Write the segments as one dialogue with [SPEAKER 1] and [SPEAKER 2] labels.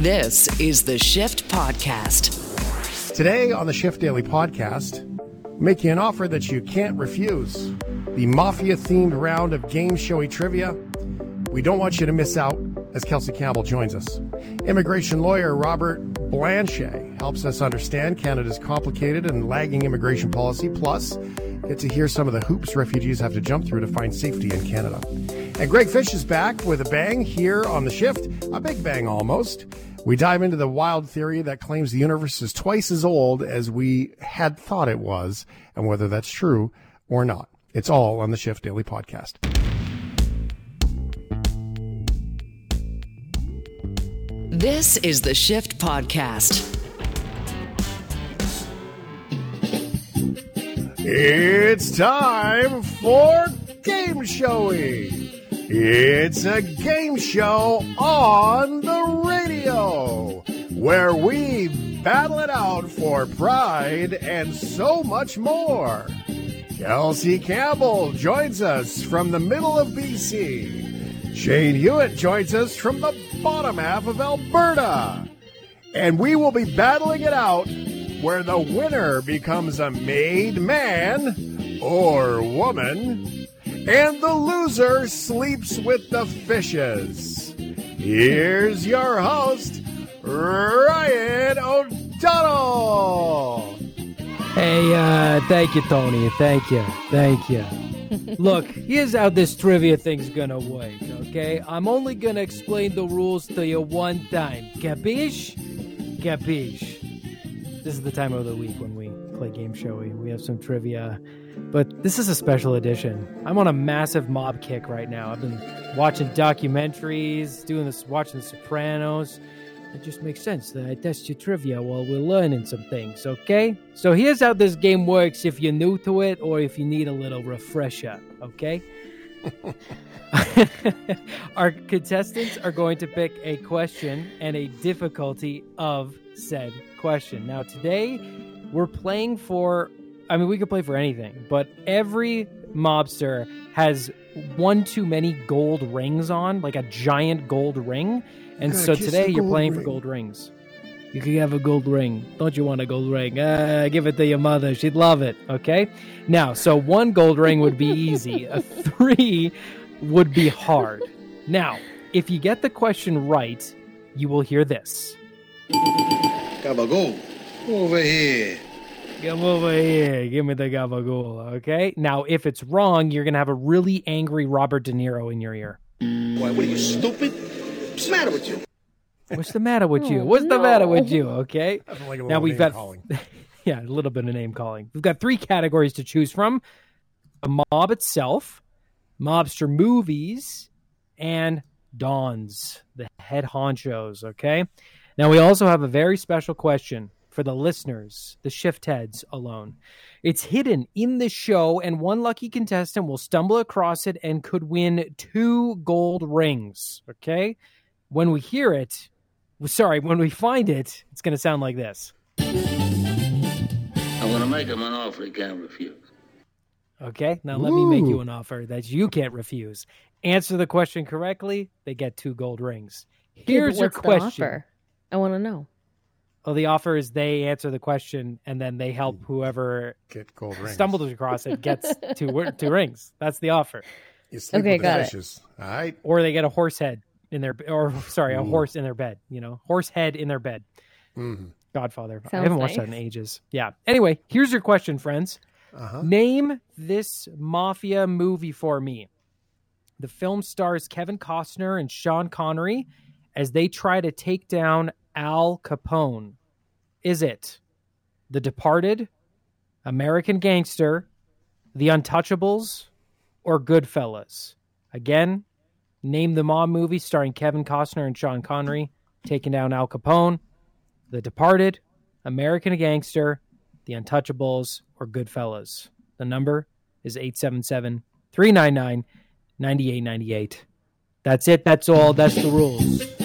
[SPEAKER 1] This is the Shift Podcast.
[SPEAKER 2] Today on the Shift Daily Podcast, you an offer that you can't refuse. The mafia themed round of game showy trivia. We don't want you to miss out as Kelsey Campbell joins us. Immigration lawyer Robert Blanshay helps us understand Canada's complicated and lagging immigration policy. Plus, get to hear some of the hoops refugees have to jump through to find safety in Canada. And Greg Fish is back with a bang here on the shift, a big bang almost. We dive into the wild theory that claims the universe is twice as old as we had thought it was, and whether that's true or not. It's all on the Shift Daily Podcast.
[SPEAKER 1] This is the Shift Podcast.
[SPEAKER 2] It's time for Game Showy. It's a game show on the radio where we battle it out for pride and so much more. Kelsey Campbell joins us from the middle of BC. Shane Hewitt joins us from the bottom half of Alberta. And we will be battling it out where the winner becomes a made man or woman, and the loser sleeps with the fishes. Here's your host, Ryan O'Donnell.
[SPEAKER 3] Hey, uh, thank you, Tony. Thank you. Thank you. Look, here's how this trivia thing's gonna work, okay? I'm only gonna explain the rules to you one time. Capiche? Capiche. This is the time of the week when we play Game Showy. We have some trivia, but this is a special edition. I'm on a massive mob kick right now. I've been watching documentaries, doing this, watching The Sopranos. It just makes sense that I test your trivia while we're learning some things, okay? So here's how this game works if you're new to it or if you need a little refresher, okay? Our contestants are going to pick a question and a difficulty of said question. Now, today we're playing for, I mean, we could play for anything, but every mobster has one too many gold rings on, like a giant gold ring. And so today you're
[SPEAKER 2] gold
[SPEAKER 3] playing for gold rings. You could have a gold ring. Don't you want a gold ring? Uh, give it to your mother. She'd love it. Okay. Now, so one gold ring would be easy. A three would be hard. Now, if you get the question right, you will hear this.
[SPEAKER 4] Gabagool, over here.
[SPEAKER 3] Come over here. Give me the gabagool. Okay. Now, if it's wrong, you're gonna have a really angry Robert De Niro in your ear.
[SPEAKER 4] Why, what are you, stupid? What's the matter with you?
[SPEAKER 3] What's the matter with oh, you? What's the matter with you? Okay.
[SPEAKER 2] Like
[SPEAKER 3] Now we've got yeah, a little bit of name calling. We've got three categories to choose from: a mob itself, mobster movies, and Dons, the head honchos. Okay. Now we also have a very special question for the listeners, the shift heads alone. It's hidden in the show, and one lucky contestant will stumble across it and could win two gold rings. Okay. When we hear it, sorry, when we find it, it's going to sound like this.
[SPEAKER 5] I'm gonna make him an offer he can't refuse.
[SPEAKER 3] Okay, now let me make you an offer that you can't refuse. Answer the question correctly, they get two gold rings. Here's
[SPEAKER 6] but
[SPEAKER 3] your question.
[SPEAKER 6] offer? I want to know.
[SPEAKER 3] Oh, the offer is they answer the question and then they help whoever
[SPEAKER 2] Get gold rings.
[SPEAKER 3] stumbled across it gets two two rings. That's the offer.
[SPEAKER 2] You sleep
[SPEAKER 6] Okay,
[SPEAKER 2] with the
[SPEAKER 6] got it.
[SPEAKER 2] fishes. All right.
[SPEAKER 3] Or they get a horse head in their or sorry, a
[SPEAKER 2] Ooh.
[SPEAKER 3] horse in their bed. You know, horse head in their bed.
[SPEAKER 2] Mhm.
[SPEAKER 3] Godfather. I haven't watched that in ages. Yeah. Anyway, here's your question, friends.
[SPEAKER 2] Uh-huh.
[SPEAKER 3] Name this mafia movie for me. The film stars Kevin Costner and Sean Connery as they try to take down Al Capone. Is it The Departed, American Gangster, The Untouchables, or Goodfellas? Again, name the mob movie starring Kevin Costner and Sean Connery taking down Al Capone. The Departed, American Gangster, The Untouchables, or Goodfellas. The number is 877 399 9898. That's it. That's all. That's the rules.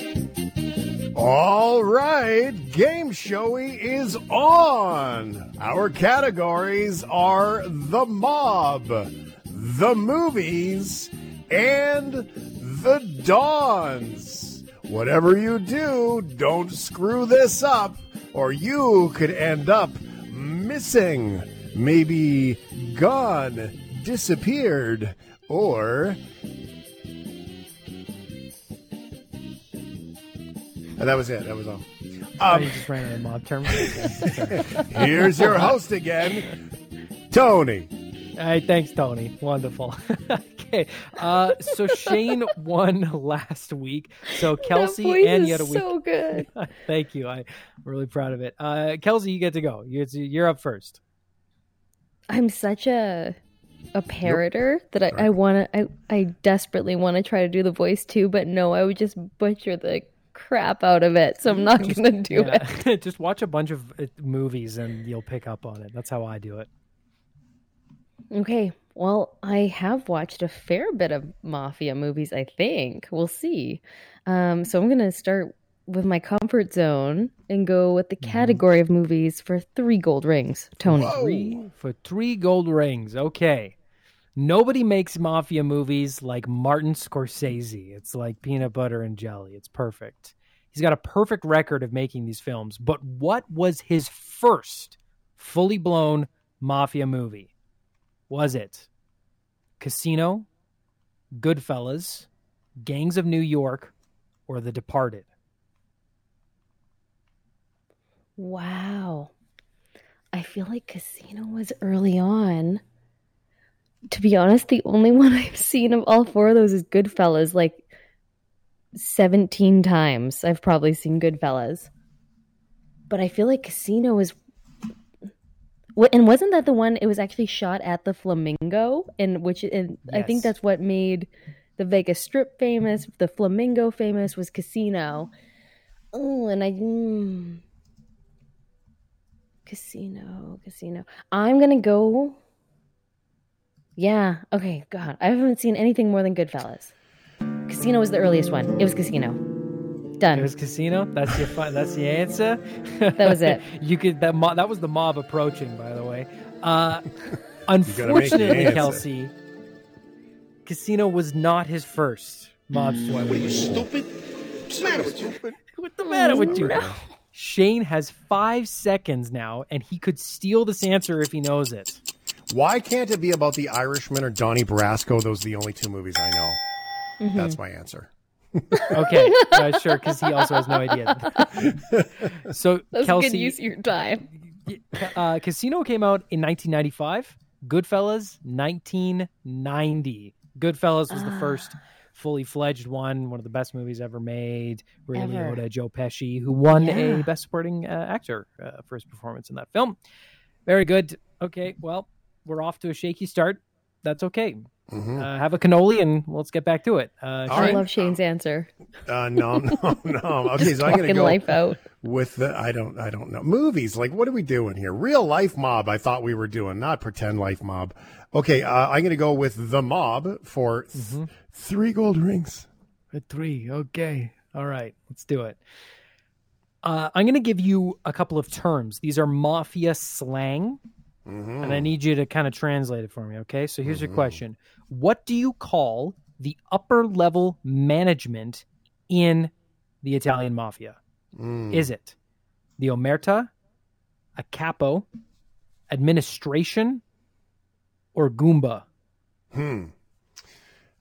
[SPEAKER 2] All right, Game Showy is on. Our categories are the mob, the movies, and the dons. whatever you do, don't screw this up, or you could end up missing, maybe gone, disappeared, or. And that was it. That was all. Um,
[SPEAKER 3] you just ran out of mob terms.
[SPEAKER 2] here's your host again, Tony.
[SPEAKER 3] All right, thanks, Tony. Wonderful. okay, uh, so Shane won last week. So Kelsey
[SPEAKER 6] that voice
[SPEAKER 3] and
[SPEAKER 6] is
[SPEAKER 3] you had a week.
[SPEAKER 6] so good.
[SPEAKER 3] Thank you. I'm really proud of it. Uh, Kelsey, you get to go. You're, you're up first.
[SPEAKER 6] I'm such a a parroter that I, I want to. I, I desperately want to try to do the voice too, but no, I would just butcher the crap out of it. So I'm not gonna do it.
[SPEAKER 3] Just watch a bunch of uh, movies and you'll pick up on it. That's how I do it.
[SPEAKER 6] Okay. Well, I have watched a fair bit of mafia movies. I think we'll see. Um, so I'm gonna start with my comfort zone and go with the category of movies for three gold rings. Tony.
[SPEAKER 3] Three for three gold rings. Okay. Nobody makes mafia movies like Martin Scorsese. It's like peanut butter and jelly. It's perfect. He's got a perfect record of making these films. But what was his first fully blown mafia movie? Was it Casino, Goodfellas, Gangs of New York, or The Departed?
[SPEAKER 6] Wow. I feel like Casino was early on. To be honest, the only one I've seen of all four of those is Goodfellas. Like 17 times I've probably seen Goodfellas. But I feel like Casino is. And wasn't that the one? It was actually shot at the Flamingo, and which and I think that's what made the Vegas Strip famous. The Flamingo famous was Casino. Oh, and I. Mm, Casino, casino. I'm gonna go. Yeah. Okay. God, I haven't seen anything more than Goodfellas. Casino was the earliest one. It was Casino. Done.
[SPEAKER 3] It was Casino. That's your fi- that's the answer.
[SPEAKER 6] That was it.
[SPEAKER 3] you could that mo- that was the mob approaching. By the way, uh, unfortunately. Kelsey, Casino was not his first mob story.
[SPEAKER 4] What are you stupid? What's the matter with you?
[SPEAKER 3] What's the matter with you?
[SPEAKER 6] No.
[SPEAKER 3] Shane has five seconds now, and he could steal this answer if he knows it.
[SPEAKER 2] Why can't it be about the Irishman or Donnie Brasco? Those are the only two movies I know. That's my answer.
[SPEAKER 3] Okay, uh, sure, because he also has no idea. so
[SPEAKER 6] That's
[SPEAKER 3] Kelsey,
[SPEAKER 6] good use of your time.
[SPEAKER 3] uh, Casino came out in 1995. Goodfellas, 1990. Goodfellas was the first fully fledged one, one of the best movies ever made. Ray
[SPEAKER 6] Ever.
[SPEAKER 3] Liotta, Joe Pesci, who won
[SPEAKER 6] Yeah.
[SPEAKER 3] a Best Supporting uh, Actor uh, for his performance in that film. Very good. Okay, well, we're off to a shaky start. That's okay. Uh, have a cannoli and let's get back to it. Uh,
[SPEAKER 2] All
[SPEAKER 6] I
[SPEAKER 2] right.
[SPEAKER 6] love Shane's answer.
[SPEAKER 2] Uh, no, no, no. Okay, so I'm gonna go
[SPEAKER 6] life out.
[SPEAKER 2] with the I don't I don't know movies. Like, what are we doing here? Real life mob. I thought we were doing, not pretend life mob. Okay, uh, I'm gonna go with the mob for th- three gold rings.
[SPEAKER 3] At three. Okay. All right. Let's do it. Uh, I'm going to give you a couple of terms. These are mafia slang, and I need you to kind of translate it for me. Okay. So here's your question What do you call the upper level management in the Italian mafia? Is it the omerta, a capo, administration, or goomba? Hmm.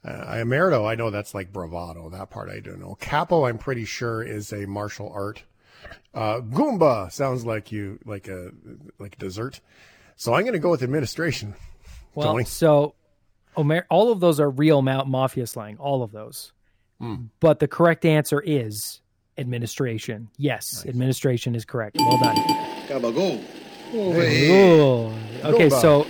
[SPEAKER 2] Uh, Emerito, I know that's like bravado. That part I don't know. Capo, I'm pretty sure is a martial art. Uh, Goomba sounds like you like a like dessert. So I'm going to go with administration.
[SPEAKER 3] Well,
[SPEAKER 2] Tony?
[SPEAKER 3] so Omer, all of those are real ma- mafia slang, all of those. Hmm. But the correct answer is administration. Yes, administration is correct. Well done.
[SPEAKER 4] Gabagool. Over
[SPEAKER 3] Okay, so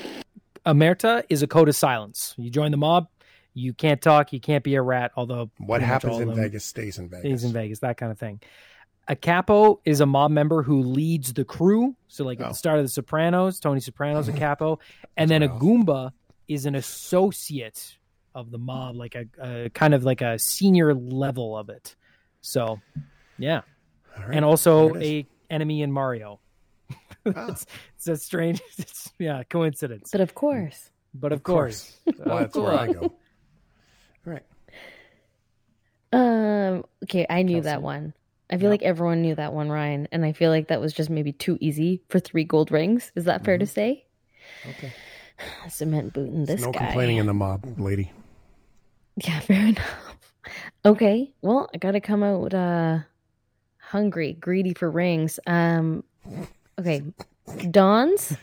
[SPEAKER 3] Omerta is a code of silence. You join the mob, you can't talk, you can't be a rat, although
[SPEAKER 2] What happens in Vegas stays in Vegas.
[SPEAKER 3] Stays in Vegas, that kind of thing. A capo is a mob member who leads the crew. So, like at
[SPEAKER 2] Oh.
[SPEAKER 3] the start of The Sopranos, Tony Soprano's a capo, and then a goomba is an associate of the mob, like a, a kind of like a senior level of it. So, yeah,
[SPEAKER 2] All right.
[SPEAKER 3] and also a enemy in Mario.
[SPEAKER 2] Ah.
[SPEAKER 3] it's, it's a strange, it's, yeah, coincidence.
[SPEAKER 6] But of course.
[SPEAKER 3] But of, course,
[SPEAKER 2] Well, that's where I go. All right.
[SPEAKER 6] Um, Okay, I knew that one. I feel like everyone knew that one, Ryan, and I feel like that was just maybe too easy for three gold rings. Is that fair to say?
[SPEAKER 3] Okay.
[SPEAKER 6] Cement booting this
[SPEAKER 2] no
[SPEAKER 6] guy.
[SPEAKER 2] complaining in the mob, lady.
[SPEAKER 6] Yeah, fair enough. Okay, well, I gotta come out uh hungry, greedy for rings. Um, okay, Don's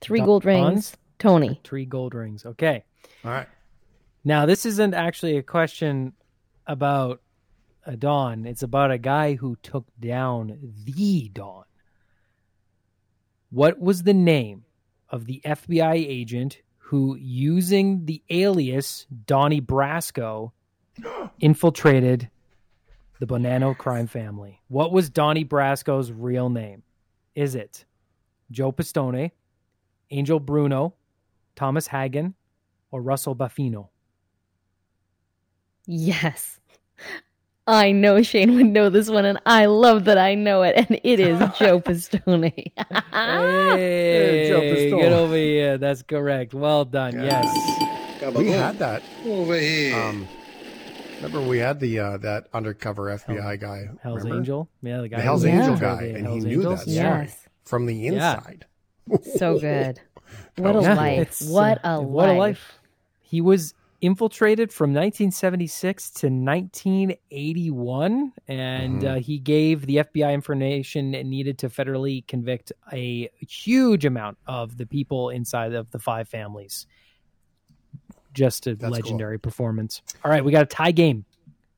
[SPEAKER 6] three
[SPEAKER 3] Don-
[SPEAKER 6] gold rings.
[SPEAKER 3] Don's?
[SPEAKER 6] Tony,
[SPEAKER 3] Three gold rings. Okay.
[SPEAKER 2] All right.
[SPEAKER 3] Now, this isn't actually a question about a Don. It's about a guy who took down the Don. What was the name of the FBI agent who, using the alias Donnie Brasco, infiltrated the Bonanno crime family? What was Donnie Brasco's real name? Is it Joe Pistone, Angel Bruno, Thomas Hagen, or Russell Buffino?
[SPEAKER 6] yes, I know Shane would know this one, and I love that I know it, and it is Joe Pistone.
[SPEAKER 3] Hey,
[SPEAKER 2] Joe Pistone.
[SPEAKER 3] get over here. That's correct. Well done. Yes.
[SPEAKER 2] We had that.
[SPEAKER 4] Over here.
[SPEAKER 2] Um, remember we had the uh, that undercover FBI guy.
[SPEAKER 3] Hell's
[SPEAKER 2] remember?
[SPEAKER 3] Angel. Yeah, the guy.
[SPEAKER 2] The Hell's
[SPEAKER 6] Yeah.
[SPEAKER 2] Angel guy,
[SPEAKER 3] the
[SPEAKER 2] and he knew
[SPEAKER 3] Angels.
[SPEAKER 2] that
[SPEAKER 6] Yes.
[SPEAKER 2] story from the
[SPEAKER 3] Yeah.
[SPEAKER 2] inside.
[SPEAKER 6] so good. What a
[SPEAKER 3] Yeah,
[SPEAKER 6] life!
[SPEAKER 3] it's,
[SPEAKER 6] What
[SPEAKER 3] uh,
[SPEAKER 6] a
[SPEAKER 3] what a
[SPEAKER 6] life!
[SPEAKER 3] life. He was infiltrated from 1976 to 1981, and
[SPEAKER 2] Mm-hmm.
[SPEAKER 3] uh, he gave the FBI information needed to federally convict a huge amount of the people inside of the five families. Just a
[SPEAKER 2] That's
[SPEAKER 3] legendary performance. All right, we got a tie game.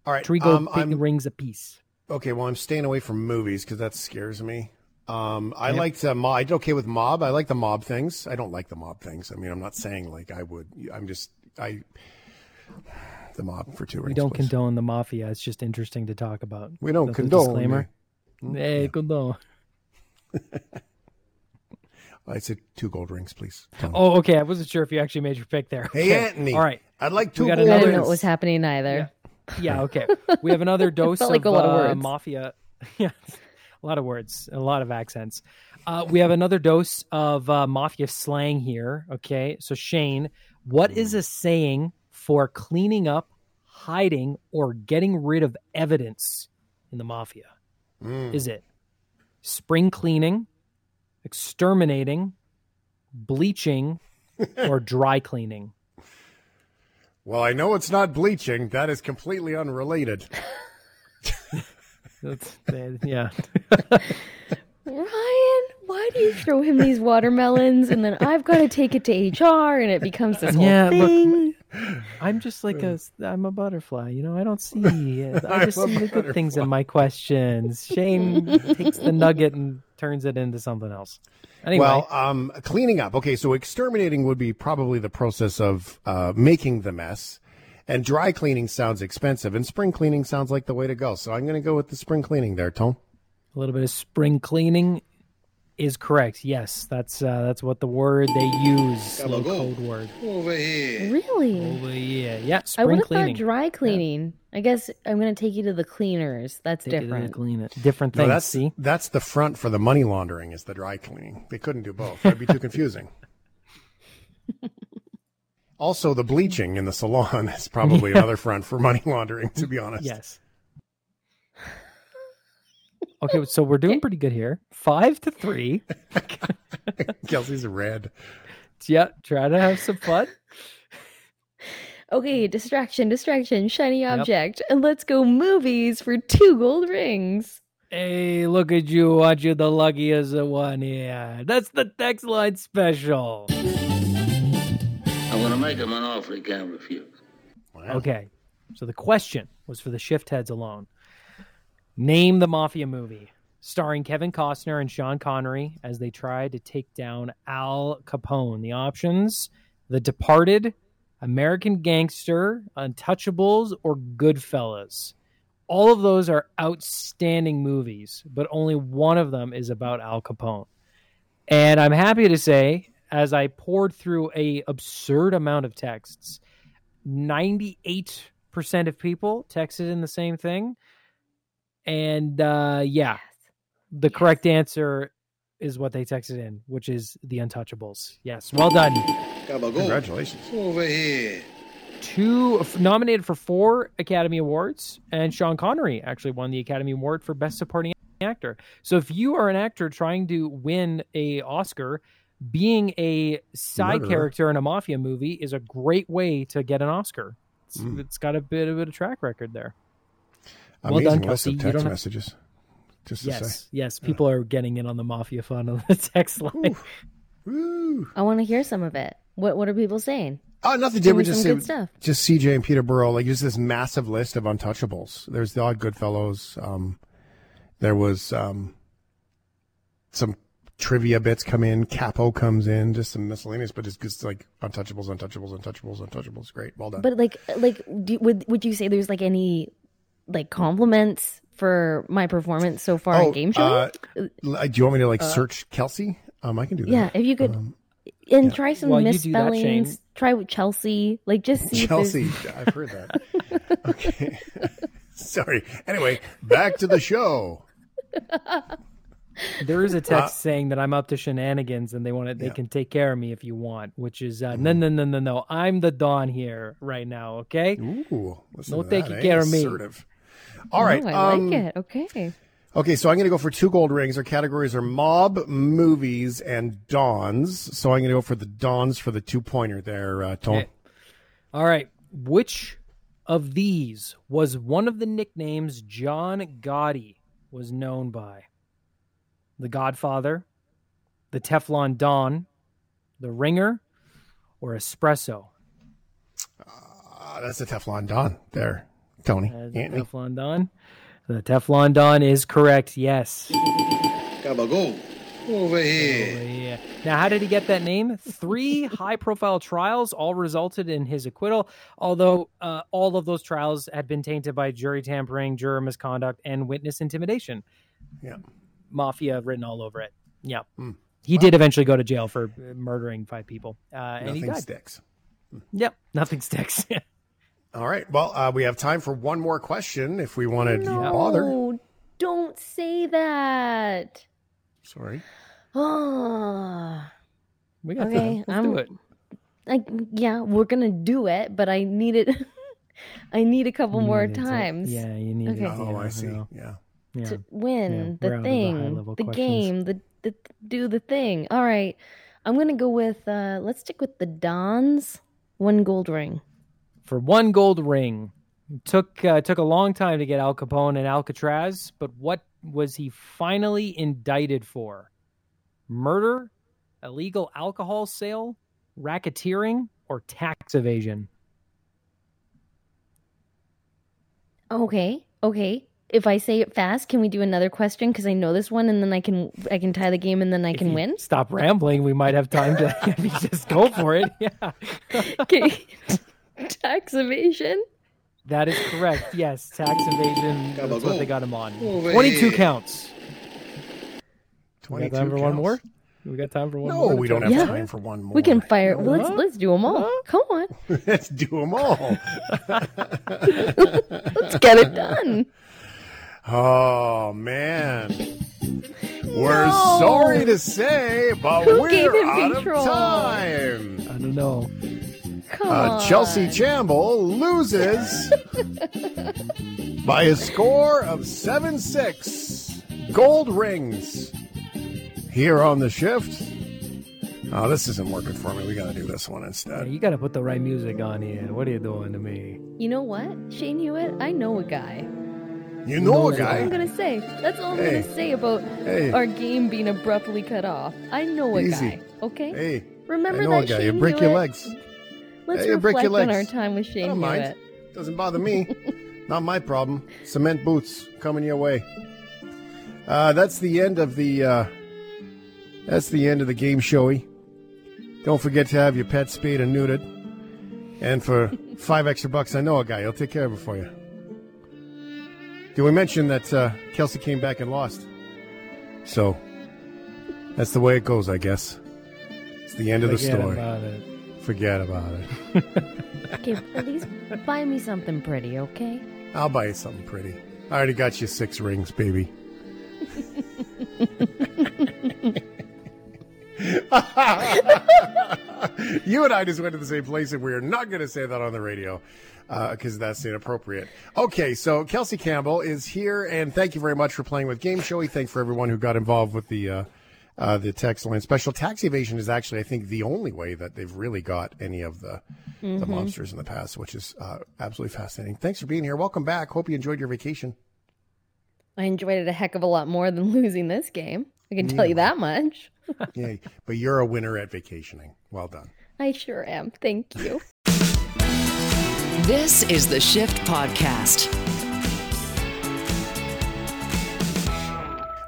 [SPEAKER 2] All right.
[SPEAKER 3] Three gold
[SPEAKER 2] um, I'm,
[SPEAKER 3] rings apiece.
[SPEAKER 2] okay, well, I'm staying away from movies because that scares me. Um, I
[SPEAKER 3] Yep.
[SPEAKER 2] like to mob. I did okay with mob. I like the mob things. I don't like the mob things. I mean, I'm not saying like I would. I'm just I. The mob for two rings.
[SPEAKER 3] We don't
[SPEAKER 2] please.
[SPEAKER 3] condone the mafia. It's just interesting to talk about.
[SPEAKER 2] We don't
[SPEAKER 3] That's
[SPEAKER 2] condone.
[SPEAKER 3] Disclaimer.
[SPEAKER 2] me.
[SPEAKER 3] Hey, condone.
[SPEAKER 2] I said two gold rings, please. Tony.
[SPEAKER 3] Oh, okay. I wasn't sure if you actually made your pick there.
[SPEAKER 2] hey, Anthony.
[SPEAKER 3] All right.
[SPEAKER 2] I'd like two
[SPEAKER 3] We got
[SPEAKER 2] gold
[SPEAKER 6] I
[SPEAKER 3] another-
[SPEAKER 6] didn't know what was happening either.
[SPEAKER 3] Yeah, okay. We have another dose
[SPEAKER 6] Felt
[SPEAKER 3] of,
[SPEAKER 6] like a lot of
[SPEAKER 3] uh, mafia. Yeah, a lot of words, a lot of accents. Uh, we have another dose of uh, mafia slang here. Okay, so Shane, what is a saying for cleaning up, hiding, or getting rid of evidence in the mafia?
[SPEAKER 2] Mm.
[SPEAKER 3] Is it spring cleaning, exterminating, bleaching, or dry cleaning?
[SPEAKER 2] Well, I know it's not bleaching. That is completely unrelated.
[SPEAKER 3] That's, yeah.
[SPEAKER 6] Ryan, why do you throw him these watermelons and then I've got to take it to HR and it becomes this whole
[SPEAKER 3] Yeah, look,
[SPEAKER 6] thing?
[SPEAKER 3] I'm just like a I'm a butterfly, you know. I don't see I just see the good things in my questions. Shane takes the nugget and turns it into something else. Anyway,
[SPEAKER 2] Well, um, cleaning up. Okay, so exterminating would be probably the process of uh, making the mess, and dry cleaning sounds expensive, and spring cleaning sounds like the way to go. So I'm going to go with the spring cleaning there, Tom.
[SPEAKER 3] a little bit of spring cleaning is correct. Yes, that's uh, that's what the word they use.
[SPEAKER 4] Gotta
[SPEAKER 3] Little
[SPEAKER 4] go.
[SPEAKER 3] code word.
[SPEAKER 4] Over here.
[SPEAKER 6] Really?
[SPEAKER 3] Oh yeah, yeah.
[SPEAKER 6] I would
[SPEAKER 3] Spring
[SPEAKER 6] have thought dry cleaning. I guess I'm going to take you to the cleaners. That's
[SPEAKER 3] They did it
[SPEAKER 6] different.
[SPEAKER 3] clean it. Different
[SPEAKER 2] No,
[SPEAKER 3] things.
[SPEAKER 2] that's
[SPEAKER 3] see,
[SPEAKER 2] that's the front for the money laundering is the dry cleaning. They couldn't do both. That'd be too confusing. also, the bleaching in the salon is probably another front for money laundering. To be honest,
[SPEAKER 3] yes. Okay, so we're doing pretty good here. Five to three.
[SPEAKER 2] Kelsey's red.
[SPEAKER 3] Yeah, try to have some fun.
[SPEAKER 6] Okay, distraction, distraction, shiny object. And let's go movies for two gold rings.
[SPEAKER 3] Hey, look at you. Aren't you the luckiest one here? That's the text line special.
[SPEAKER 5] I'm gonna make him an offer he can't refuse.
[SPEAKER 3] Okay, so the question was for the shift heads alone. Name the Mafia movie starring Kevin Costner and Sean Connery as they try to take down Al Capone. The options The Departed, American Gangster, Untouchables, or Goodfellas. All of those are outstanding movies, but only one of them is about Al Capone. And I'm happy to say, as I poured through a absurd amount of texts, 98% of people texted in the same thing. And uh, yeah, the correct answer is what they texted in, which is the Untouchables. Yes, well done.
[SPEAKER 2] Congratulations.
[SPEAKER 4] Over here.
[SPEAKER 3] two nominated for four Academy Awards, and Sean Connery actually won the Academy Award for Best Supporting Actor. So if you are an actor trying to win a Oscar, being a side
[SPEAKER 2] Murderer.
[SPEAKER 3] character in a mafia movie is a great way to get an Oscar. It's,
[SPEAKER 2] Mm.
[SPEAKER 3] it's got a bit of a track record there. Well
[SPEAKER 2] Amazing
[SPEAKER 3] done,
[SPEAKER 2] list
[SPEAKER 3] Kelsey.
[SPEAKER 2] of text
[SPEAKER 3] don't
[SPEAKER 2] messages. Just to
[SPEAKER 3] Yes,
[SPEAKER 2] say.
[SPEAKER 3] yes, people are getting in on the mafia fun on the text line.
[SPEAKER 2] Woo.
[SPEAKER 6] I want to hear some of it. What What are people saying?
[SPEAKER 2] Oh, nothing different. Just
[SPEAKER 6] good stuff.
[SPEAKER 2] just CJ and Peterborough, like just this massive list of untouchables. There's the odd Goodfellows. Um, there was um, some trivia bits come in. Capo comes in, just some miscellaneous, but it's just like untouchables, untouchables, untouchables, untouchables. Great, well done.
[SPEAKER 6] But like, like, do, would would you say there's like any like compliments for my performance so far in game show?
[SPEAKER 2] uh, do you want me to like search Kelsey? Um, I can do that.
[SPEAKER 6] yeah, if you could, and try some
[SPEAKER 3] While you do that, Shane-
[SPEAKER 6] misspellings. Try with Chelsea. Like, just see if
[SPEAKER 2] Chelsea, I've heard that. okay. Sorry. Anyway, back to the show.
[SPEAKER 3] There is a text saying that I'm up to shenanigans and they want it. they
[SPEAKER 2] Uh, Yeah.
[SPEAKER 3] can take care of me if you want, which is uh, no no no no no. I'm the Don here right now. Okay.
[SPEAKER 2] Ooh,
[SPEAKER 3] No taking
[SPEAKER 2] that, eh?
[SPEAKER 3] care of me.
[SPEAKER 2] Assertive. All right.
[SPEAKER 6] Oh, I
[SPEAKER 2] um,
[SPEAKER 6] like it. Okay.
[SPEAKER 2] Okay, so I'm going to go for two gold rings. Our categories are mob, movies, and dons. So I'm going to go for the dons for the two pointer there, uh, Tone.
[SPEAKER 3] Okay. All right. Which of these was one of the nicknames John Gotti was known by? The Godfather, the Teflon Don, the Ringer, or Espresso?
[SPEAKER 2] Uh, that's the Teflon Don there, Tony.
[SPEAKER 3] Uh, the
[SPEAKER 2] Anthony.
[SPEAKER 3] Teflon Don. The Teflon Don is correct. Yes.
[SPEAKER 4] Gabagool. Over here.
[SPEAKER 3] Yeah. Now, how did he get that name? Three high-profile trials all resulted in his acquittal. Although uh, all of those trials had been tainted by jury tampering, juror misconduct, and witness intimidation.
[SPEAKER 2] Yeah.
[SPEAKER 3] Mafia written all over it. Yeah. He did eventually go to jail for uh, murdering five people, uh, and he
[SPEAKER 2] Nothing
[SPEAKER 3] died.
[SPEAKER 2] sticks.
[SPEAKER 3] Yep. Nothing sticks.
[SPEAKER 2] All right. Well, uh, we have time for one more question if we want to bother.
[SPEAKER 6] No, don't say that.
[SPEAKER 2] Sorry.
[SPEAKER 6] Oh,
[SPEAKER 3] we got
[SPEAKER 6] Okay,
[SPEAKER 3] time. Let's
[SPEAKER 6] I'm-
[SPEAKER 3] do it.
[SPEAKER 6] like yeah, we're gonna do it, but I need it. I need a couple more
[SPEAKER 3] You need it to-
[SPEAKER 6] times
[SPEAKER 3] Yeah, you need
[SPEAKER 6] Okay.
[SPEAKER 3] it.
[SPEAKER 2] Oh,
[SPEAKER 3] yeah,
[SPEAKER 2] I see.
[SPEAKER 3] know.
[SPEAKER 2] Yeah.
[SPEAKER 3] Yeah.
[SPEAKER 6] to win
[SPEAKER 3] Yeah,
[SPEAKER 6] the
[SPEAKER 3] we're out of the
[SPEAKER 6] thing, the game, the, the do the thing. All right, I'm gonna go with. uh Let's stick with the Dons. One gold ring.
[SPEAKER 3] For one gold ring. Took uh, took a long time to get Al Capone and Alcatraz, but what was he finally indicted for? Murder, illegal alcohol sale, racketeering, or tax evasion?
[SPEAKER 6] Okay, okay. If I say it fast, can we do another question? Because I know this one, and then I can I can tie the game, and then I
[SPEAKER 3] If
[SPEAKER 6] can win.
[SPEAKER 3] Stop rambling. We might have time to just go for it. Yeah,
[SPEAKER 6] Okay. Tax evasion.
[SPEAKER 3] that is correct. Yes, tax evasion. That's what they got him on. Twenty-two counts. We
[SPEAKER 2] 22
[SPEAKER 3] got time for one
[SPEAKER 2] counts.
[SPEAKER 3] more. We got time for one
[SPEAKER 2] No,
[SPEAKER 3] more. to
[SPEAKER 2] we don't have
[SPEAKER 6] Yeah.
[SPEAKER 2] time for one more.
[SPEAKER 6] We can fire. Well, let's let's do them all.
[SPEAKER 3] Huh?
[SPEAKER 6] Come on,
[SPEAKER 2] Let's do them all.
[SPEAKER 6] let's get it done.
[SPEAKER 2] Oh man. We're
[SPEAKER 6] No.
[SPEAKER 2] sorry to say, but
[SPEAKER 6] Who gave
[SPEAKER 2] we're
[SPEAKER 6] him
[SPEAKER 2] out
[SPEAKER 6] control?
[SPEAKER 2] of time.
[SPEAKER 3] I don't know.
[SPEAKER 6] Come
[SPEAKER 2] Uh. Chelsea Chamble loses by a score of 7 6. Gold rings here on the shift. Oh, this isn't working for me. We got to do this one
[SPEAKER 3] Yeah,
[SPEAKER 2] instead.
[SPEAKER 3] you got to put the right music on here. What are you doing to me?
[SPEAKER 6] You know what, Shane Hewitt? I know a guy.
[SPEAKER 2] You know a
[SPEAKER 6] That's all I'm gonna say. That's all I'm
[SPEAKER 2] Hey.
[SPEAKER 6] gonna say about
[SPEAKER 2] Hey.
[SPEAKER 6] our game being abruptly cut off. I know a
[SPEAKER 2] Easy.
[SPEAKER 6] guy. Okay.
[SPEAKER 2] Hey,
[SPEAKER 6] Remember
[SPEAKER 2] I know
[SPEAKER 6] that
[SPEAKER 2] a guy.
[SPEAKER 6] Shane
[SPEAKER 2] You break your legs.
[SPEAKER 6] Let's
[SPEAKER 2] Hey, you break
[SPEAKER 6] reflect
[SPEAKER 2] your
[SPEAKER 6] on our time with
[SPEAKER 2] I
[SPEAKER 6] Shane
[SPEAKER 2] don't mind.
[SPEAKER 6] Hewitt.
[SPEAKER 2] Doesn't bother me. Not my problem. Cement boots coming your way. Uh, that's the end of the. Uh, that's the end of the game showy. Don't forget to have your pet spayed and neutered. And for five extra bucks, I know a guy. He'll take care of it for you. Did we mention that uh, Kelsey came back and lost? So that's the way it goes, I guess. It's the end of the
[SPEAKER 3] Forget
[SPEAKER 2] story. Forget about it.
[SPEAKER 6] Okay, at least buy me something pretty, okay?
[SPEAKER 2] I'll buy you something pretty. I already got you six rings, baby. you and I just went to the same place, and we are not going to say that on the radio because uh, that's inappropriate. Okay, so Kelsey Campbell is here, and thank you very much for playing with Game Showy. Thanks for everyone who got involved with the uh, uh, the text line. Special tax evasion is actually, I think, the only way that they've really got any of the mm-hmm. the monsters in the past, which is uh, absolutely fascinating. Thanks for being here. Welcome back. Hope you enjoyed your vacation.
[SPEAKER 6] I enjoyed it a heck of a lot more than losing this game. I can tell yeah. you that much.
[SPEAKER 2] yeah, but you're a winner at vacationing. Well done.
[SPEAKER 6] I sure am. Thank you.
[SPEAKER 1] This is the Shift Podcast.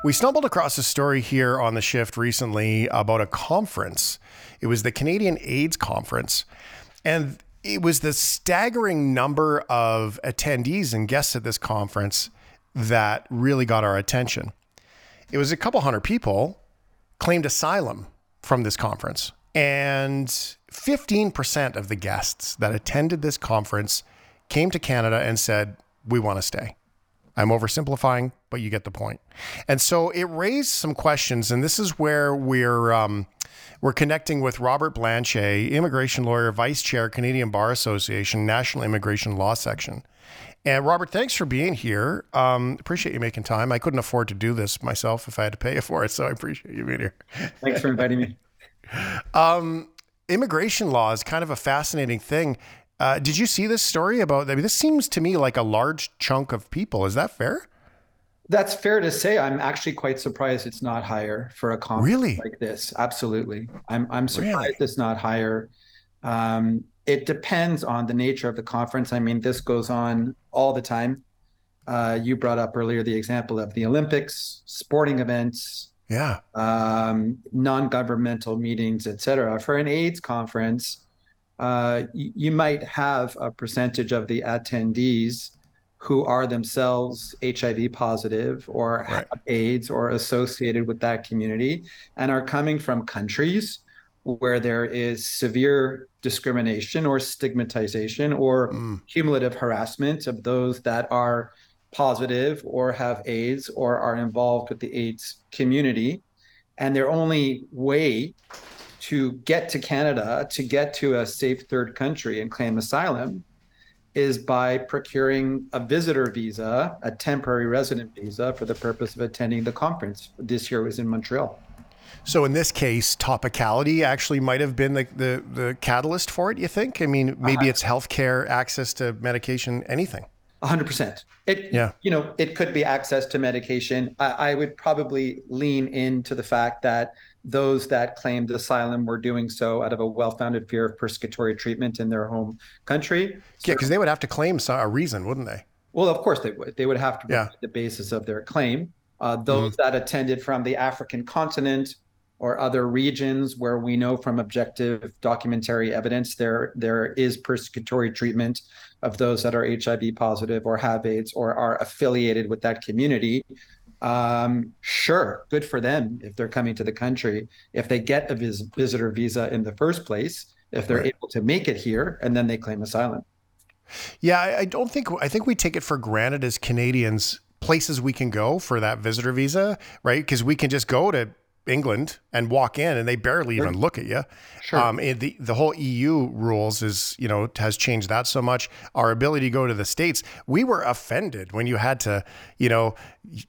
[SPEAKER 2] We stumbled across a story here on the Shift recently about a conference. It was the Canadian AIDS Conference. And it was the staggering number of attendees and guests at this conference that really got our attention. It was a couple hundred people claimed asylum from this conference. And 15% of the guests that attended this conference came to Canada and said, We want to stay. I'm oversimplifying, but you get the point. And so it raised some questions, and this is where we're um, we're connecting with Robert Blanshay, immigration lawyer, vice chair, Canadian Bar Association, National Immigration Law Section. And Robert, thanks for being here. Um, appreciate you making time. I couldn't afford to do this myself if I had to pay you for it, so I appreciate you being here.
[SPEAKER 7] Thanks for inviting me.
[SPEAKER 2] Um, immigration law is kind of a fascinating thing. Uh, did you see this story about? I mean, this seems to me like a large chunk of people. Is that fair?
[SPEAKER 7] That's fair to say. I'm actually quite surprised it's not higher for a conference
[SPEAKER 2] really?
[SPEAKER 7] like this. Absolutely, I'm. I'm surprised really? it's not higher. Um, it depends on the nature of the conference. I mean, this goes on all the time. Uh, you brought up earlier the example of the Olympics, sporting events,
[SPEAKER 2] yeah,
[SPEAKER 7] um, non-governmental meetings, etc. For an AIDS conference, uh, you, you might have a percentage of the attendees who are themselves HIV positive or right. have AIDS or associated with that community and are coming from countries where there is severe discrimination or stigmatization or mm. cumulative harassment of those that are positive or have AIDS or are involved with the AIDS community. And their only way to get to Canada, to get to a safe third country and claim asylum, is by procuring a visitor visa, a temporary resident visa, for the purpose of attending the conference. This year was in Montreal.
[SPEAKER 2] So in this case, topicality actually might have been the, the, the catalyst for it, you think? I mean, maybe uh-huh. it's healthcare, access to medication, anything
[SPEAKER 7] hundred percent. It,
[SPEAKER 2] yeah.
[SPEAKER 7] you know, it could be access to medication. I, I, would probably lean into the fact that those that claimed asylum were doing so out of a well-founded fear of persecutory treatment in their home country.
[SPEAKER 2] Yeah, because they would have to claim a reason, wouldn't they?
[SPEAKER 7] Well, of course they would. They would have to yeah. the basis of their claim. Uh, those mm-hmm. that attended from the African continent or other regions where we know from objective documentary evidence there there is persecutory treatment of those that are HIV positive or have AIDS or are affiliated with that community. Um, sure, good for them if they're coming to the country. If they get a vis- visitor visa in the first place, if they're right. able to make it here, and then they claim asylum.
[SPEAKER 2] Yeah, I, I don't think I think we take it for granted as Canadians places we can go for that visitor visa, right? Because we can just go to England and walk in, and they barely sure. even look at you.
[SPEAKER 7] Sure. Um,
[SPEAKER 2] the the whole EU rules is you know has changed that so much. Our ability to go to the states, we were offended when you had to you know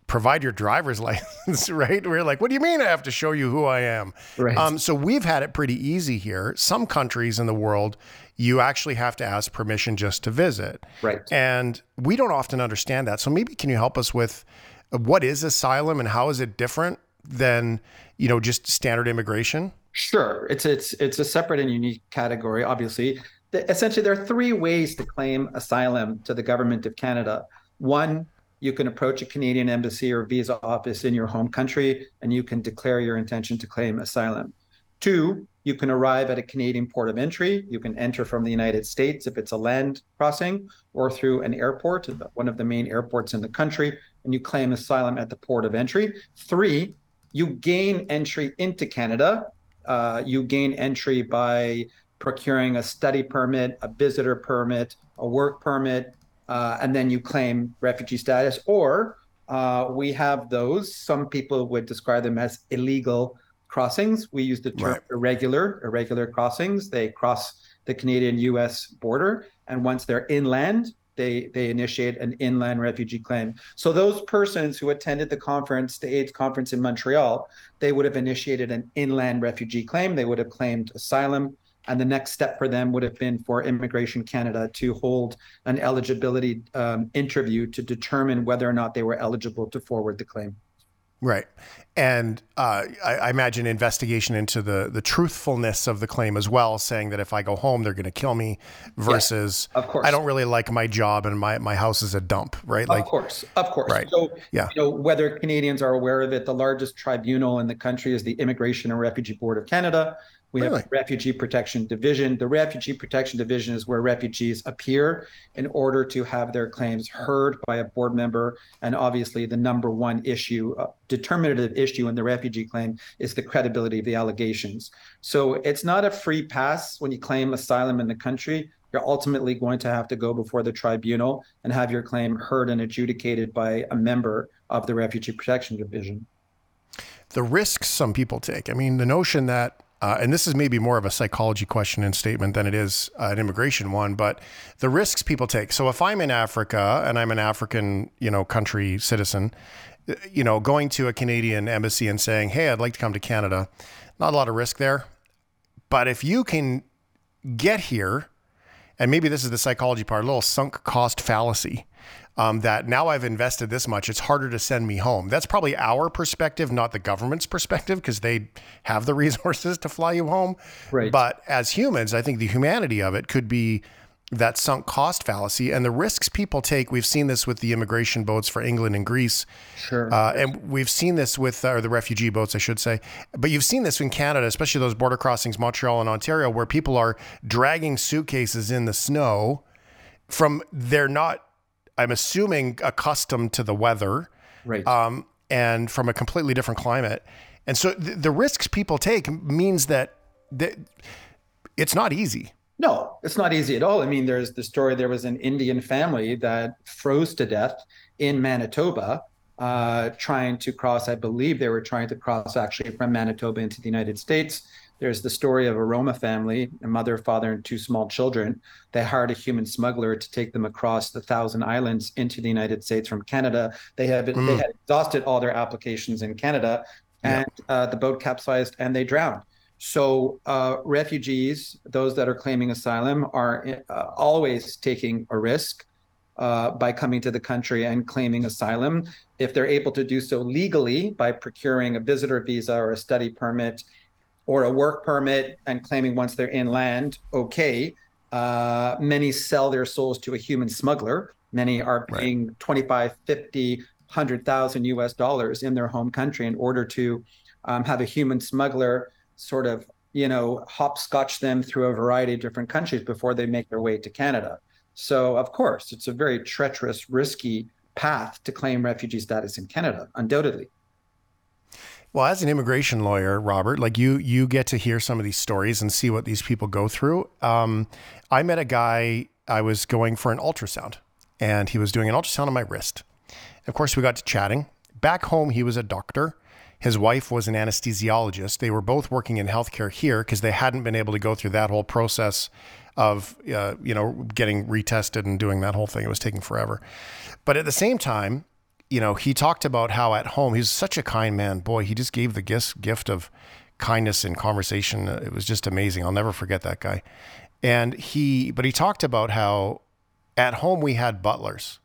[SPEAKER 2] provide your driver's license, right? We are like, what do you mean I have to show you who I am?
[SPEAKER 7] Right.
[SPEAKER 2] Um, so we've had it pretty easy here. Some countries in the world, you actually have to ask permission just to visit.
[SPEAKER 7] Right.
[SPEAKER 2] And we don't often understand that. So maybe can you help us with what is asylum and how is it different than you know just standard immigration?
[SPEAKER 7] Sure, it's it's it's a separate and unique category. Obviously, the, essentially there are three ways to claim asylum to the government of Canada. One, you can approach a Canadian embassy or visa office in your home country, and you can declare your intention to claim asylum. Two, you can arrive at a Canadian port of entry. You can enter from the United States if it's a land crossing or through an airport, one of the main airports in the country, and you claim asylum at the port of entry. Three, you gain entry into Canada. Uh, you gain entry by procuring a study permit, a visitor permit, a work permit, uh, and then you claim refugee status. Or uh, we have those, some people would describe them as illegal crossings. We use the term
[SPEAKER 2] Right.
[SPEAKER 7] irregular, irregular crossings. They cross the Canadian-U.S. border, and once they're inland, they they initiate an inland refugee claim. So those persons who attended the conference, the AIDS conference in Montreal, they would have initiated an inland refugee claim. They would have claimed asylum, and the next step for them would have been for Immigration Canada to hold an eligibility um, interview to determine whether or not they were eligible to forward the claim.
[SPEAKER 2] Right. And uh, I, I imagine investigation into the, the truthfulness of the claim as well, saying that if I go home, they're going to kill me versus
[SPEAKER 7] of course.
[SPEAKER 2] I don't really like my job and my, my house is a dump, right?
[SPEAKER 7] of course, of course.
[SPEAKER 2] Right.
[SPEAKER 7] So,
[SPEAKER 2] Yeah.
[SPEAKER 7] you know, whether Canadians are aware of it, the largest tribunal in the country is the Immigration and Refugee Board of Canada. We
[SPEAKER 2] Really?
[SPEAKER 7] have the Refugee Protection Division. The Refugee Protection Division is where refugees appear in order to have their claims heard by a board member. And obviously, the number one issue, uh, determinative issue in the refugee claim is the credibility of the allegations. So it's not a free pass when you claim asylum in the country. You're ultimately going to have to go before the tribunal and have your claim heard and adjudicated by a member of the Refugee Protection Division.
[SPEAKER 2] the risks some people take. I mean, the notion that, uh, and this is maybe more of a psychology question and statement than it is uh, an immigration one, but the risks people take. So if I'm in Africa and I'm an African, you know, country citizen, uh, you know, going to a Canadian embassy and saying, "Hey, I'd like to come to Canada," not a lot of risk there. But if you can get here, and maybe this is the psychology part, a little sunk cost fallacy. Um, that now I've invested this much, it's harder to send me home. That's probably our perspective, not the government's perspective, because they have the resources to fly you home.
[SPEAKER 7] Right.
[SPEAKER 2] But as humans, I think the humanity of it could be that sunk cost fallacy and the risks people take. We've seen this with the immigration boats for England and Greece.
[SPEAKER 7] Sure.
[SPEAKER 2] Uh, and we've seen this with, or the refugee boats, I should say. But you've seen this in Canada, especially those border crossings, Montreal and Ontario, where people are dragging suitcases in the snow from, they're not, I'm assuming, accustomed to the weather
[SPEAKER 7] right.
[SPEAKER 2] um, and from a completely different climate. And so th- the risks people take means that, that it's not easy.
[SPEAKER 7] No, it's not easy at all. I mean, there's the story there was an Indian family that froze to death in Manitoba uh, trying to cross, I believe they were trying to cross actually from Manitoba into the United States. There's the story of a Roma family, a mother, father, and two small children. They hired a human smuggler to take them across the Thousand Islands into the United States from Canada. They had been, they had exhausted all their applications in Canada, and uh, the boat capsized and they drowned. So uh, refugees, those that are claiming asylum, are uh, always taking a risk uh, by coming to the country and claiming asylum. If they're able to do so legally by procuring a visitor visa or a study permit or a work permit and claiming once they're inland, okay. Uh, many sell their souls to a human smuggler. Many are paying 25, 50, 100,000 US dollars in their home country in order to um, have a human smuggler sort of, you know, hopscotch them through a variety of different countries before they make their way to Canada. So, of course, it's a very treacherous, risky path to claim refugee status in Canada, undoubtedly.
[SPEAKER 2] Well, as an immigration lawyer, Robert, like you, you get to hear some of these stories and see what these people go through. Um, I met a guy. I was going for an ultrasound, and he was doing an ultrasound on my wrist. Of course, we got to chatting. Back home, he was a doctor. His wife was an anesthesiologist. They were both working in healthcare here because they hadn't been able to go through that whole process of, uh, you know, getting retested and doing that whole thing. It was taking forever. But at the same time, you know, he talked about how at home he's such a kind man. Boy, he just gave the gift gift of kindness and conversation. Uh, it was just amazing. I'll never forget that guy. And he, but he talked about how at home we had butlers.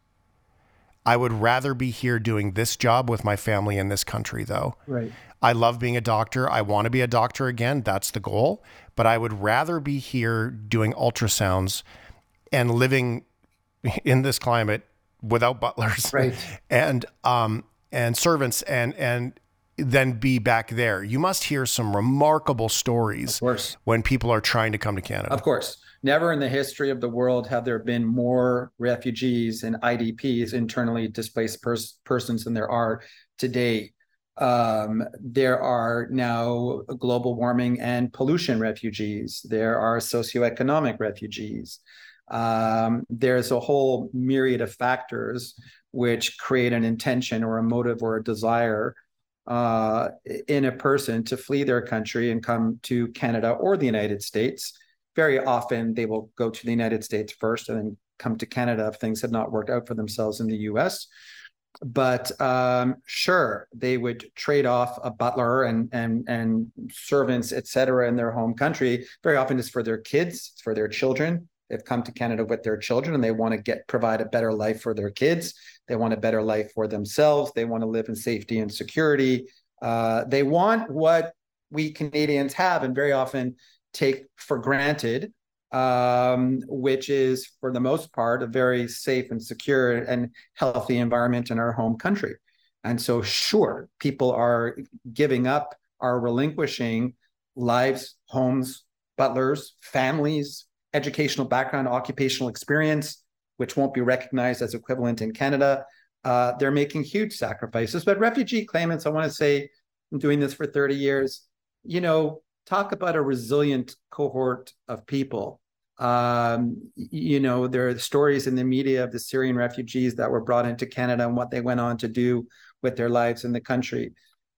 [SPEAKER 2] I would rather be here doing this job with my family in this country, though.
[SPEAKER 7] Right.
[SPEAKER 2] I love being a doctor. I want to be a doctor again. That's the goal. But I would rather be here doing ultrasounds and living in this climate without butlers
[SPEAKER 7] Right.
[SPEAKER 2] and um and servants and and then be back there. You must hear some remarkable stories
[SPEAKER 7] Of course.
[SPEAKER 2] when people are trying to come to Canada.
[SPEAKER 7] Of course. Never in the history of the world have there been more refugees and IDPs, internally displaced pers- persons, than there are today. Um, there are now global warming and pollution refugees. There are socioeconomic refugees. Um, there's a whole myriad of factors which create an intention or a motive or a desire uh, in a person to flee their country and come to Canada or the United States. Very often, they will go to the United States first and then come to Canada if things had not worked out for themselves in the US. But um, sure, they would trade off a butler and and and servants, et cetera, in their home country. Very often, it's for their kids, it's for their children. They've come to Canada with their children, and they want to get provide a better life for their kids. They want a better life for themselves. They want to live in safety and security. Uh, they want what we Canadians have, and very often take for granted um, which is for the most part a very safe and secure and healthy environment in our home country. And so, sure, people are giving up, are relinquishing lives, homes, butlers, families, educational background, occupational experience, which won't be recognized as equivalent in Canada. Uh, they're making huge sacrifices. But refugee claimants, I want to say, I'm doing this for 30 years, you know, talk about a resilient cohort of people um, you know, there are stories in the media of the Syrian refugees that were brought into Canada and what they went on to do with their lives in the country.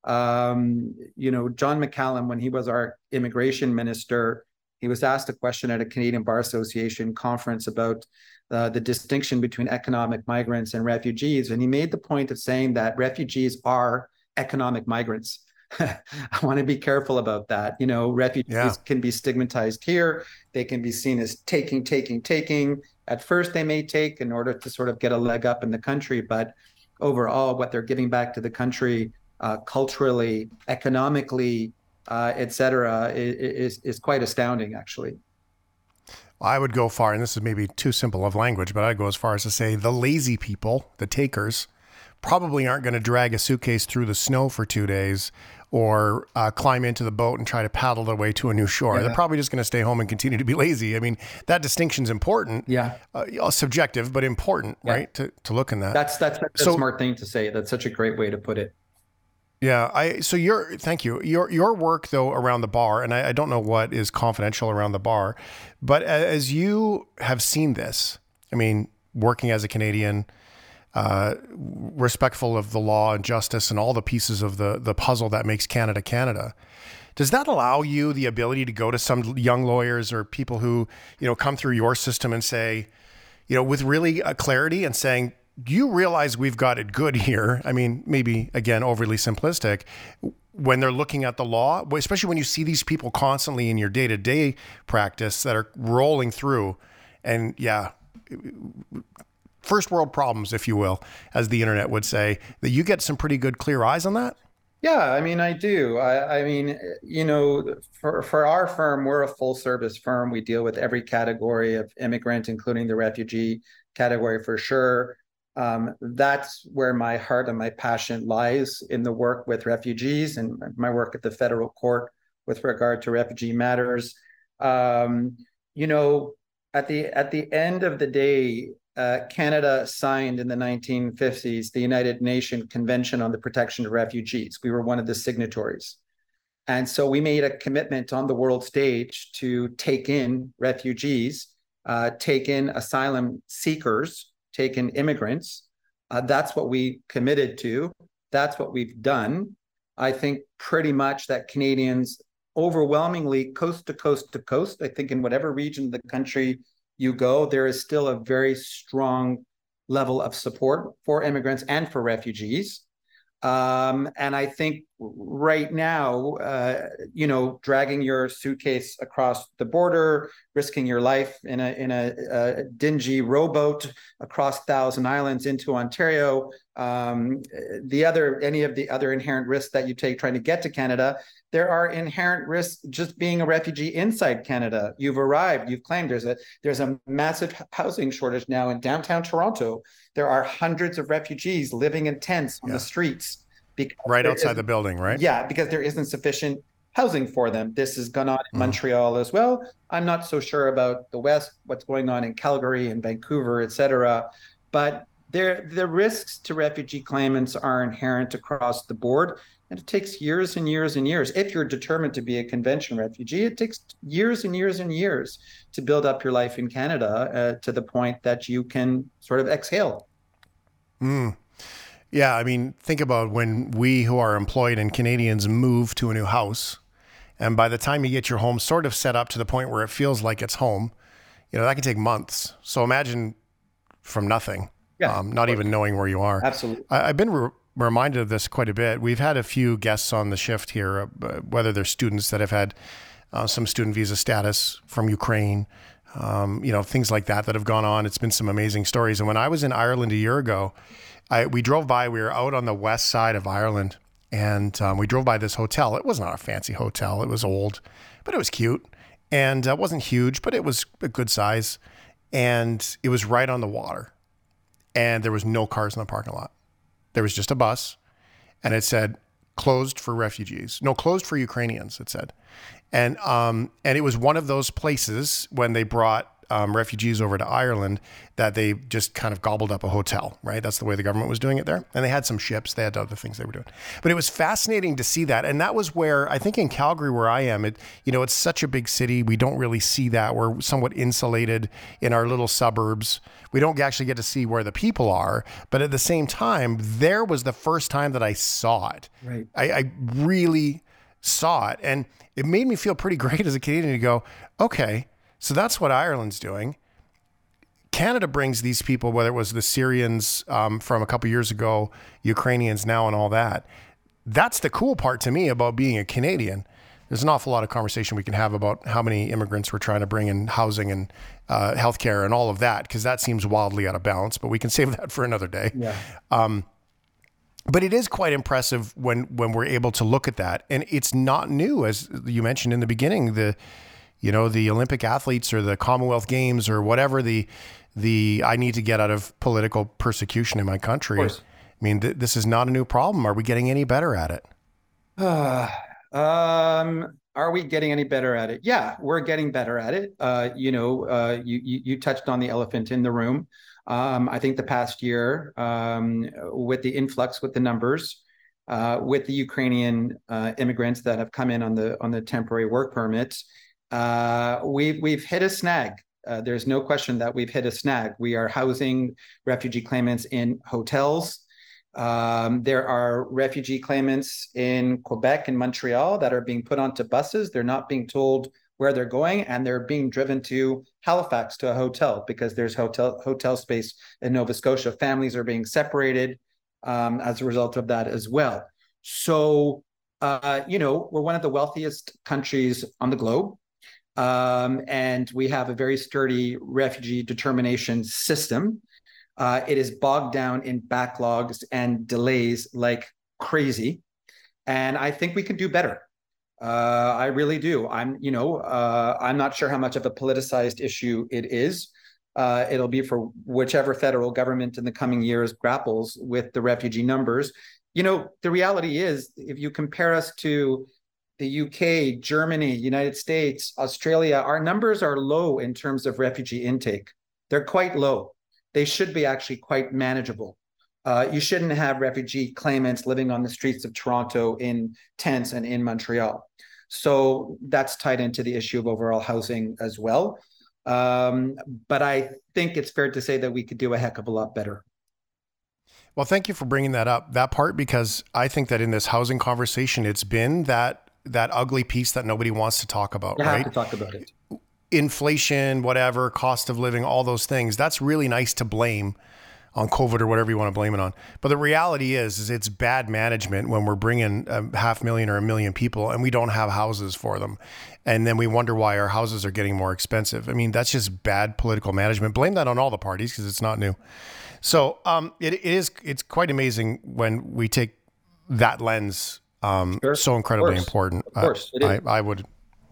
[SPEAKER 7] Um, you know, John McCallum, when he was our immigration minister, he was asked a question at a Canadian Bar Association conference about uh, the distinction between economic migrants and refugees. And he made the point of saying that refugees are economic migrants. I want to be careful about that. You know, refugees yeah. can be stigmatized here. They can be seen as taking, taking, taking. At first, they may take in order to sort of get a leg up in the country, but overall, what they're giving back to the country uh, culturally, economically, uh, et cetera, is, is quite astounding, actually.
[SPEAKER 2] I would go far, and this is maybe too simple of language, but I'd go as far as to say the lazy people, the takers, probably aren't going to drag a suitcase through the snow for two days or uh, climb into the boat and try to paddle their way to a new shore. Yeah. They're probably just going to stay home and continue to be lazy. I mean, that distinction's important.
[SPEAKER 7] Yeah,
[SPEAKER 2] uh, subjective, but important, yeah. right? To to look in that.
[SPEAKER 7] That's that's, that's so, a smart thing to say. That's such a great way to put it.
[SPEAKER 2] Yeah, I so your thank you. Your your work though around the bar, and I, I don't know what is confidential around the bar, but as you have seen this, I mean, working as a Canadian, uh, respectful of the law and justice and all the pieces of the the puzzle that makes Canada Canada. Does that allow you the ability to go to some young lawyers or people who you know come through your system and say, you know, with really a clarity and saying, you realize we've got it good here? I mean, maybe again overly simplistic when they're looking at the law, especially when you see these people constantly in your day to day practice that are rolling through, and yeah, first world problems, if you will, as the internet would say, that you get some pretty good clear eyes on that?
[SPEAKER 7] Yeah, I mean, I do. I, I, mean, you know, for, for our firm, we're a full service firm. We deal with every category of immigrant, including the refugee category for sure. Um, that's where my heart and my passion lies in the work with refugees and my work at the federal court with regard to refugee matters. Um, you know, at the at the end of the day, uh, Canada signed in the 1950s the United Nations Convention on the Protection of Refugees. We were one of the signatories. And so we made a commitment on the world stage to take in refugees, uh, take in asylum seekers, take in immigrants. Uh, that's what we committed to. That's what we've done. I think pretty much that Canadians overwhelmingly coast to coast to coast, I think in whatever region of the country you go, there is still a very strong level of support for immigrants and for refugees. Um, and I think right now, uh, you know, dragging your suitcase across the border, risking your life in a in a, a dingy rowboat across Thousand Islands into Ontario, um, the other any of the other inherent risks that you take trying to get to Canada, there are inherent risks just being a refugee inside Canada. You've arrived, you've claimed there's a there's a massive housing shortage now in downtown Toronto. There are hundreds of refugees living in tents on yeah. the streets.
[SPEAKER 2] Right outside the building, right?
[SPEAKER 7] Yeah, because there isn't sufficient housing for them. This has gone on in mm. Montreal as well. I'm not so sure about the West, what's going on in Calgary and Vancouver, et cetera. But there, the risks to refugee claimants are inherent across the board. And it takes years and years and years. If you're determined to be a convention refugee, it takes years and years and years to build up your life in Canada uh, to the point that you can sort of exhale.
[SPEAKER 2] Mm. Yeah, I mean, think about when we who are employed and Canadians move to a new house, and by the time you get your home sort of set up to the point where it feels like it's home, you know that can take months. So imagine from nothing,
[SPEAKER 7] Yeah,
[SPEAKER 2] um, not even knowing where you are.
[SPEAKER 7] Absolutely.
[SPEAKER 2] I, I've been re- reminded of this quite a bit. We've had a few guests on the shift here, uh, whether they're students that have had uh, some student visa status from Ukraine, um, you know, things like that that have gone on. It's been some amazing stories. And when I was in Ireland a year ago, I, we drove by. We were out on the west side of Ireland, and um, we drove by this hotel. It was not a fancy hotel. It was old, but it was cute, and uh, it wasn't huge, but it was a good size, and it was right on the water, and there was no cars in the parking lot. There was just a bus, and it said closed for refugees. No, closed for Ukrainians. It said, and um, and it was one of those places when they brought um, refugees over to Ireland that they just kind of gobbled up a hotel. Right, that's the way the government was doing it there, and they had some ships. They had other things they were doing, but it was fascinating to see that, and that was where I think in Calgary, where I am, it you know it's such a big city. We don't really see that. We're somewhat insulated in our little suburbs. We don't actually get to see where the people are, but at the same time, there was the first time that I saw it.
[SPEAKER 7] Right.
[SPEAKER 2] I, I really saw it. And it made me feel pretty great as a Canadian to go, okay, so that's what Ireland's doing. Canada brings these people, whether it was the Syrians um, from a couple years ago, Ukrainians now, and all that. That's the cool part to me about being a Canadian. There's an awful lot of conversation we can have about how many immigrants we're trying to bring in housing and uh, healthcare and all of that, because that seems wildly out of balance. But we can save that for another day.
[SPEAKER 7] Yeah.
[SPEAKER 2] Um, But it is quite impressive when when we're able to look at that, and it's not new, as you mentioned in the beginning. The you know the Olympic athletes or the Commonwealth Games or whatever the the I need to get out of political persecution in my country. I mean, th- this is not a new problem. Are we getting any better at it?
[SPEAKER 7] um, are we getting any better at it? Yeah, we're getting better at it. Uh, you know, uh, you, you you touched on the elephant in the room. Um, I think the past year, um, with the influx, with the numbers, uh, with the Ukrainian uh, immigrants that have come in on the on the temporary work permits, uh, we've we've hit a snag. Uh, there's no question that we've hit a snag. We are housing refugee claimants in hotels. Um, there are refugee claimants in Quebec and Montreal that are being put onto buses. They're not being told where they're going, and they're being driven to Halifax to a hotel because there's hotel hotel space in Nova Scotia. Families are being separated um, as a result of that as well. So, uh, you know, we're one of the wealthiest countries on the globe. Um, and we have a very sturdy refugee determination system. Uh, it is bogged down in backlogs and delays like crazy. And I think we can do better. Uh, I really do. I'm, you know, uh, I'm not sure how much of a politicized issue it is. Uh, it'll be for whichever federal government in the coming years grapples with the refugee numbers. You know, the reality is, if you compare us to the UK, Germany, United States, Australia, our numbers are low in terms of refugee intake. They're quite low. They should be actually quite manageable. Uh, you shouldn't have refugee claimants living on the streets of Toronto in tents and in Montreal. So that's tied into the issue of overall housing as well. Um, but I think it's fair to say that we could do a heck of a lot better.
[SPEAKER 2] Well, thank you for bringing that up, that part, because I think that in this housing conversation, it's been that that ugly piece that nobody wants to talk about,
[SPEAKER 7] You
[SPEAKER 2] right?
[SPEAKER 7] have to talk about it.
[SPEAKER 2] inflation, whatever, cost of living, all those things. That's really nice to blame on COVID or whatever you want to blame it on. But the reality is, is it's bad management when we're bringing a half million or a million people and we don't have houses for them, and then we wonder why our houses are getting more expensive. I mean, that's just bad political management. Blame that on all the parties because it's not new. So um, it, it is. It's quite amazing when we take that lens. Um,
[SPEAKER 7] Sure.
[SPEAKER 2] so incredibly
[SPEAKER 7] Of
[SPEAKER 2] important.
[SPEAKER 7] Of course, it
[SPEAKER 2] I. I, I would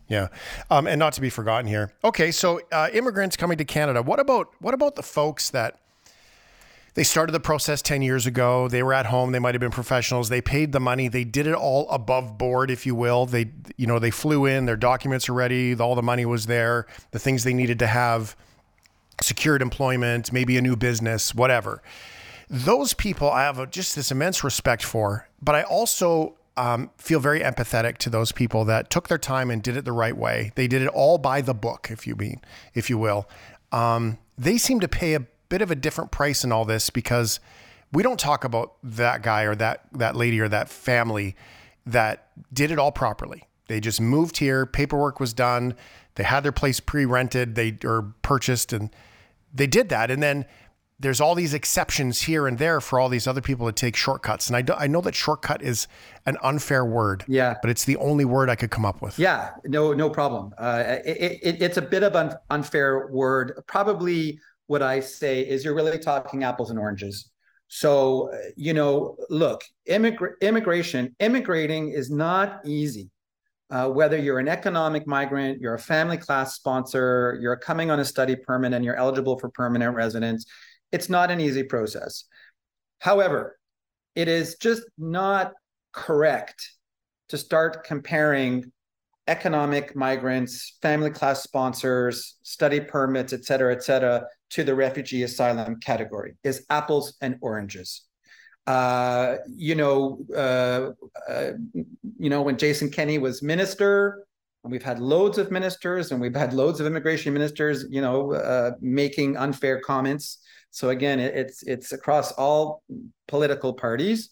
[SPEAKER 2] yeah, um, and not to be forgotten here. Okay, so uh, immigrants coming to Canada. What about what about the folks that they started the process ten years ago? They were at home. They might have been professionals. They paid the money. They did it all above board, if you will. They you know they flew in. Their documents are ready. All the money was there. The things they needed to have secured employment, maybe a new business, whatever. Those people I have a, just this immense respect for, but I also um, feel very empathetic to those people that took their time and did it the right way. They did it all by the book, if you mean, if you will. Um, they seem to pay a bit of a different price in all this because we don't talk about that guy or that that lady or that family that did it all properly. They just moved here, paperwork was done, they had their place pre-rented, they or purchased and they did that and then there's all these exceptions here and there for all these other people to take shortcuts. And I, do, I know that shortcut is an unfair word.
[SPEAKER 7] Yeah.
[SPEAKER 2] But it's the only word I could come up with.
[SPEAKER 7] Yeah, no, no problem. Uh, it, it, it's a bit of an unfair word. Probably what I say is you're really talking apples and oranges. So, you know, look, immigra- immigration, immigrating is not easy. Uh, whether you're an economic migrant, you're a family class sponsor, you're coming on a study permit and you're eligible for permanent residence, it's not an easy process. However, it is just not correct to start comparing economic migrants, family class sponsors, study permits, et cetera, et cetera, to the refugee asylum category is apples and oranges. Uh, you know, uh, uh, you know, when Jason Kenney was minister, and we've had loads of ministers and we've had loads of immigration ministers, you know, uh, making unfair comments so again, it, it's it's across all political parties.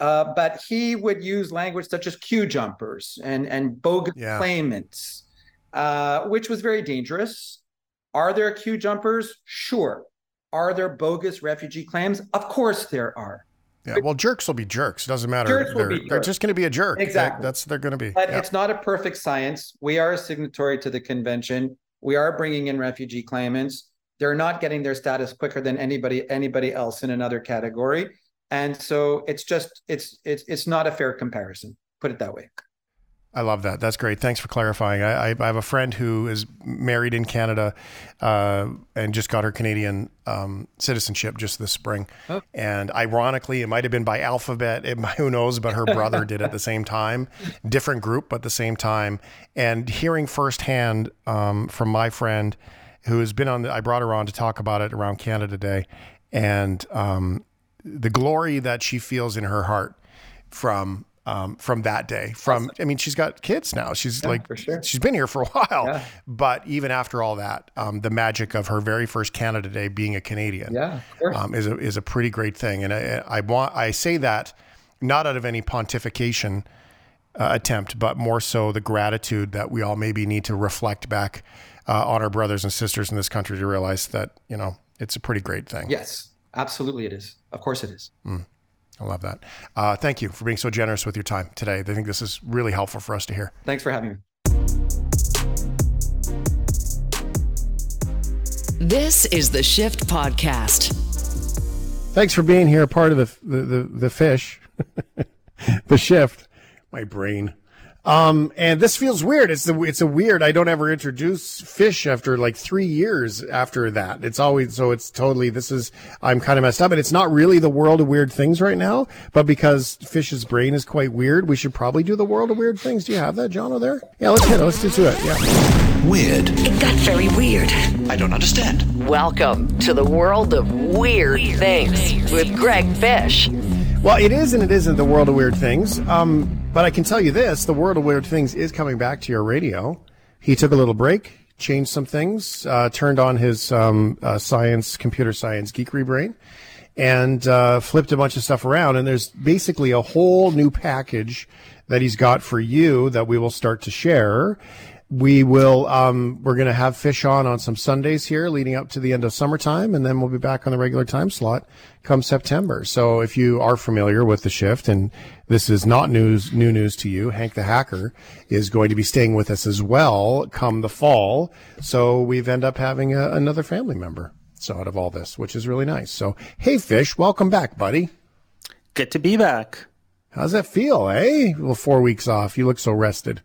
[SPEAKER 7] Uh, but he would use language such as queue jumpers and and bogus yeah. claimants, uh, which was very dangerous. Are there queue jumpers? Sure. Are there bogus refugee claims? Of course there are.
[SPEAKER 2] Yeah, well, jerks will be jerks. It doesn't matter. Jerks they're, they're just going to be a jerk.
[SPEAKER 7] Exactly.
[SPEAKER 2] They, that's they're going to be.
[SPEAKER 7] But yeah. it's not a perfect science. We are a signatory to the convention. We are bringing in refugee claimants they're not getting their status quicker than anybody anybody else in another category and so it's just it's it's it's not a fair comparison put it that way
[SPEAKER 2] I love that. That's great. Thanks for clarifying. I, I have a friend who is married in Canada uh, and just got her Canadian um, citizenship just this spring. Oh. And ironically, it might have been by alphabet. It, who knows? But her brother did at the same time. Different group, but the same time. And hearing firsthand um, from my friend who has been on the, I brought her on to talk about it around Canada Day and um, the glory that she feels in her heart from um, from that day. From I mean, she's got kids now. She's yeah, like sure. she's been here for a while. Yeah. But even after all that, um, the magic of her very first Canada Day being a Canadian,
[SPEAKER 7] yeah,
[SPEAKER 2] um, is a is a pretty great thing. And I, I want I say that not out of any pontification uh, attempt, but more so the gratitude that we all maybe need to reflect back uh, on our brothers and sisters in this country to realize that you know it's a pretty great thing.
[SPEAKER 7] Yes, absolutely, it is. Of course, it is.
[SPEAKER 2] Mm, I love that. Uh, thank you for being so generous with your time today. I think this is really helpful for us to hear.
[SPEAKER 7] Thanks for having me.
[SPEAKER 1] This is the Shift Podcast.
[SPEAKER 2] Thanks for being here, part of the the the, the fish, the shift. My brain. Um, and this feels weird. It's a, it's a weird. I don't ever introduce fish after like three years after that. It's always so. It's totally. This is. I'm kind of messed up, and it's not really the world of weird things right now. But because fish's brain is quite weird, we should probably do the world of weird things. Do you have that, John? There? Yeah. Let's get it. Let's do it. Yeah.
[SPEAKER 1] Weird. It got very weird.
[SPEAKER 5] I don't understand.
[SPEAKER 1] Welcome to the world of weird, weird things, things with Greg Fish.
[SPEAKER 2] Well, it is and it isn't the world of weird things. Um, but I can tell you this the world of weird things is coming back to your radio. He took a little break, changed some things, uh, turned on his um, uh, science, computer science geekery brain, and uh, flipped a bunch of stuff around. And there's basically a whole new package that he's got for you that we will start to share we will um, we're going to have fish on on some sundays here leading up to the end of summertime and then we'll be back on the regular time slot come september. So if you are familiar with the shift and this is not news new news to you hank the hacker is going to be staying with us as well come the fall. So we've end up having a, another family member so out of all this which is really nice. So hey fish welcome back buddy.
[SPEAKER 8] Good to be back.
[SPEAKER 2] How's that feel eh? Well four weeks off. You look so rested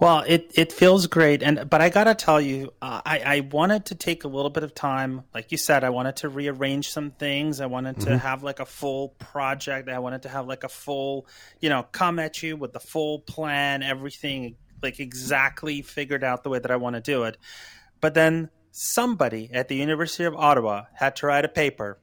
[SPEAKER 8] well, it, it feels great, and but I gotta tell you, uh, I I wanted to take a little bit of time, like you said, I wanted to rearrange some things. I wanted mm-hmm. to have like a full project. I wanted to have like a full, you know, come at you with the full plan, everything like exactly figured out the way that I want to do it. But then somebody at the University of Ottawa had to write a paper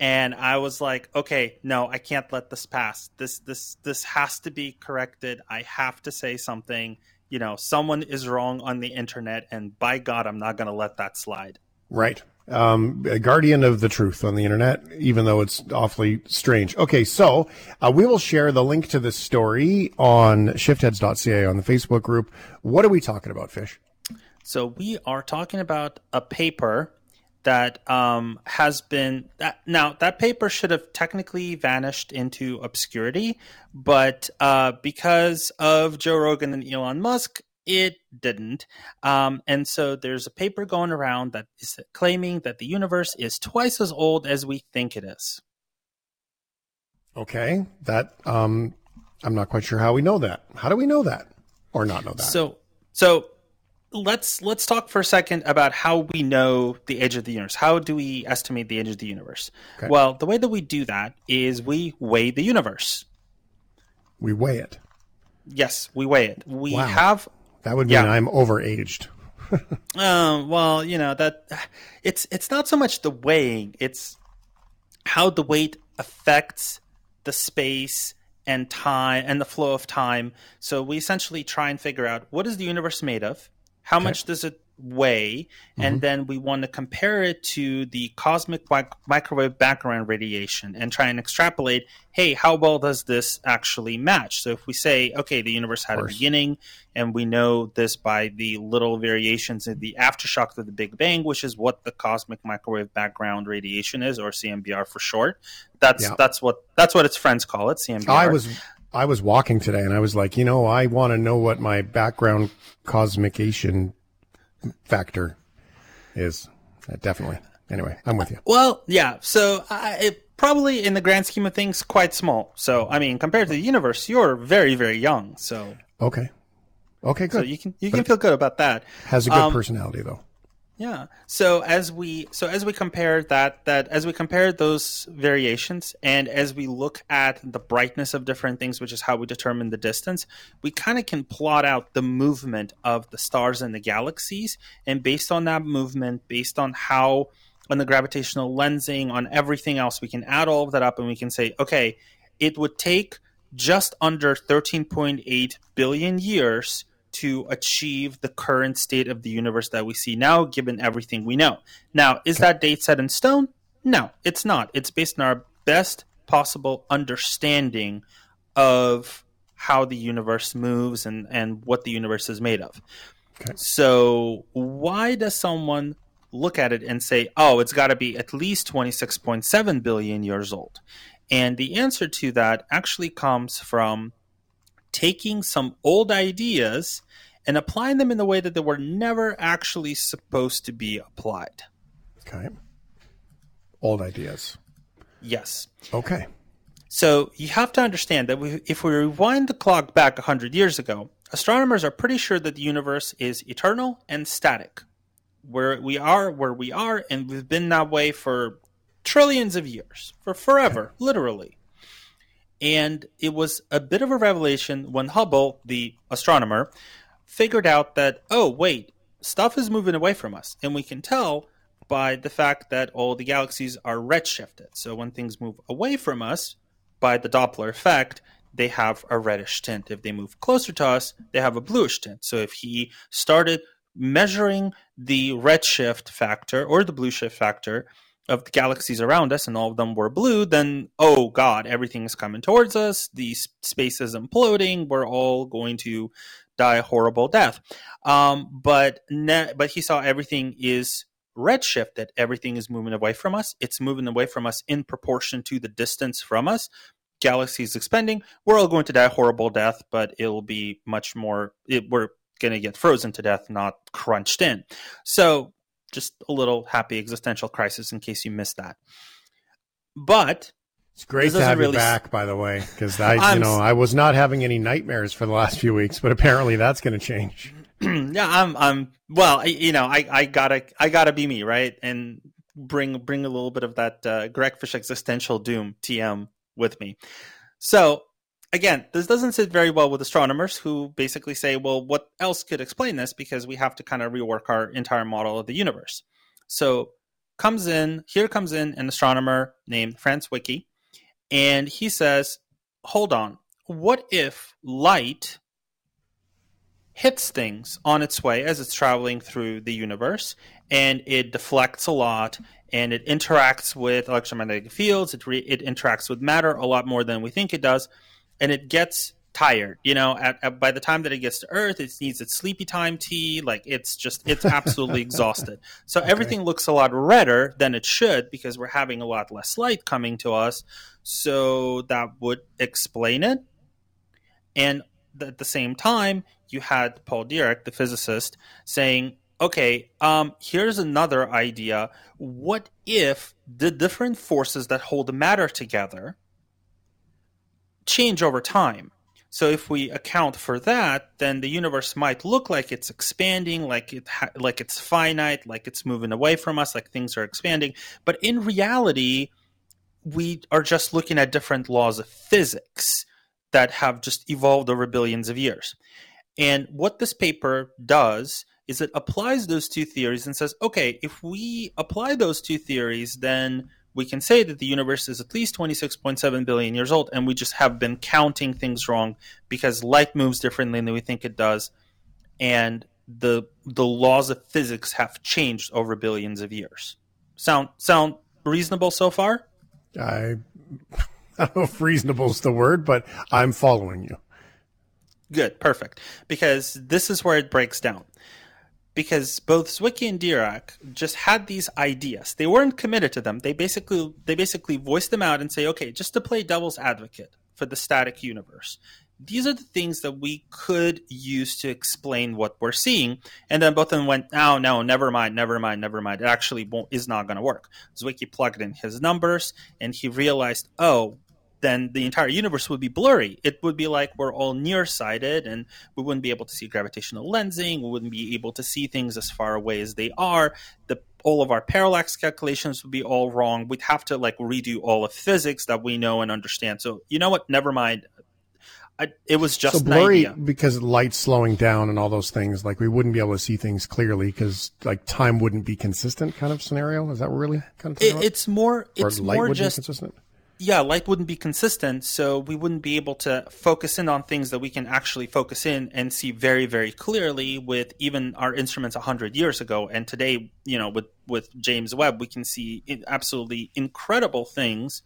[SPEAKER 8] and I was like, okay, no, I can't let this pass. This this this has to be corrected. I have to say something you know, someone is wrong on the internet, and by God, I'm not going to let that slide.
[SPEAKER 2] Right. um, a guardian of the truth on the internet, even though it's awfully strange. Okay, so uh, we will share the link to this story on shiftheads.ca on the Facebook group. What are we talking about, Fish?
[SPEAKER 8] So we are talking about a paper that um, has been that, now that paper should have technically vanished into obscurity, but uh, because of Joe Rogan and Elon Musk, it didn't. Um, and so there's a paper going around that is claiming that the universe is twice as old as we think it is.
[SPEAKER 2] Okay, that um, I'm not quite sure how we know that. How do we know that, or not know that?
[SPEAKER 8] So, so let's let's talk for a second about how we know the age of the universe. How do we estimate the age of the universe? Okay. Well, the way that we do that is we weigh the universe.
[SPEAKER 2] We weigh it.
[SPEAKER 8] Yes, we weigh it. We
[SPEAKER 2] wow.
[SPEAKER 8] have
[SPEAKER 2] that would mean yeah. I'm overaged.
[SPEAKER 8] um, well, you know that it's it's not so much the weighing; it's how the weight affects the space and time and the flow of time. So we essentially try and figure out what is the universe made of, how okay. much does it weigh? and mm-hmm. then we want to compare it to the cosmic microwave background radiation and try and extrapolate hey how well does this actually match so if we say okay the universe had a beginning and we know this by the little variations in the aftershock of the big bang which is what the cosmic microwave background radiation is or cmbr for short that's yeah. that's what that's what its friends call it cmbr
[SPEAKER 2] i was I was walking today and I was like, you know, I want to know what my background cosmication factor is. Uh, definitely. Anyway, I'm with you.
[SPEAKER 8] Well, yeah. So uh, it probably, in the grand scheme of things, quite small. So I mean, compared to the universe, you're very, very young. So
[SPEAKER 2] okay, okay, good. So
[SPEAKER 8] you can you but can feel good about that.
[SPEAKER 2] Has a good um, personality though.
[SPEAKER 8] Yeah. So as we so as we compare that that as we compare those variations and as we look at the brightness of different things, which is how we determine the distance, we kind of can plot out the movement of the stars and the galaxies, and based on that movement, based on how on the gravitational lensing, on everything else, we can add all of that up and we can say, okay, it would take just under 13.8 billion years to achieve the current state of the universe that we see now, given everything we know. Now, is that date set in stone? No, it's not. It's based on our best possible understanding of how the universe moves and, and what the universe is made of. Okay. So, why does someone look at it and say, oh, it's got to be at least 26.7 billion years old? And the answer to that actually comes from taking some old ideas and applying them in the way that they were never actually supposed to be applied.
[SPEAKER 2] Okay. Old ideas.
[SPEAKER 8] Yes.
[SPEAKER 2] Okay.
[SPEAKER 8] So you have to understand that we, if we rewind the clock back 100 years ago, astronomers are pretty sure that the universe is eternal and static. Where we are, where we are, and we've been that way for trillions of years, for forever, okay. literally. And it was a bit of a revelation when Hubble, the astronomer, figured out that, oh, wait, stuff is moving away from us. And we can tell by the fact that all the galaxies are redshifted. So when things move away from us, by the Doppler effect, they have a reddish tint. If they move closer to us, they have a bluish tint. So if he started measuring the redshift factor or the blue shift factor of the galaxies around us and all of them were blue, then oh god, everything is coming towards us. The space is imploding. We're all going to die a horrible death. Um, but ne- but he saw everything is redshifted. Everything is moving away from us. It's moving away from us in proportion to the distance from us. Galaxies expanding. We're all going to die a horrible death, but it'll be much more. It, we're going to get frozen to death, not crunched in. So just a little happy existential crisis in case you missed that. But
[SPEAKER 2] it's great to have really... you back, by the way, because I, you know, I was not having any nightmares for the last few weeks, but apparently that's going to change.
[SPEAKER 8] yeah, I'm, I'm. Well, you know, I, I gotta, I gotta be me, right, and bring, bring a little bit of that uh, Gregfish existential doom TM with me. So again, this doesn't sit very well with astronomers who basically say, well, what else could explain this? Because we have to kind of rework our entire model of the universe. So comes in, here comes in an astronomer named Franz Zwicky, and he says, hold on, what if light hits things on its way as it's traveling through the universe and it deflects a lot and it interacts with electromagnetic fields. It, re- it interacts with matter a lot more than we think it does, and it gets tired. You know, at, at, by the time that it gets to Earth, it needs its sleepy time tea. Like it's just it's absolutely exhausted. So okay. everything looks a lot redder than it should because we're having a lot less light coming to us. So that would explain it. And at the same time, you had Paul Dirac, the physicist, saying, okay, um, here's another idea. What if the different forces that hold the matter together change over time? So if we account for that, then the universe might look like it's expanding, like it ha- like it's finite, like it's moving away from us, like things are expanding. But in reality, we are just looking at different laws of physics that have just evolved over billions of years. And what this paper does is it applies those two theories and says, okay, if we apply those two theories, then we can say that the universe is at least 26.7 billion years old, and we just have been counting things wrong because light moves differently than we think it does, and the the laws of physics have changed over billions of years. Sound sound reasonable so far?
[SPEAKER 2] I, I don't know if reasonable is the word, but I'm following you.
[SPEAKER 8] Good, perfect. Because this is where it breaks down. Because both Zwicky and Dirac just had these ideas. They weren't committed to them. They basically they basically voiced them out and say, okay, just to play devil's advocate for the static universe. These are the things that we could use to explain what we're seeing. And then both of them went, oh, no, never mind, never mind, never mind. It actually is not going to work. Zwicky plugged in his numbers and he realized, oh, then the entire universe would be blurry. It would be like we're all nearsighted and we wouldn't be able to see gravitational lensing. We wouldn't be able to see things as far away as they are. The all of our parallax calculations would be all wrong. We'd have to like redo all of physics that we know and understand. So you know what? Never mind. I, it was just
[SPEAKER 2] so blurry because light's slowing down and all those things. Like we wouldn't be able to see things clearly because like time wouldn't be consistent. Kind of scenario. Is that really kind of?
[SPEAKER 8] It, it's more. It's more just consistent yeah, light wouldn't be consistent, so we wouldn't be able to focus in on things that we can actually focus in and see very, very clearly with even our instruments 100 years ago. And today, you know, with, with James Webb, we can see absolutely incredible things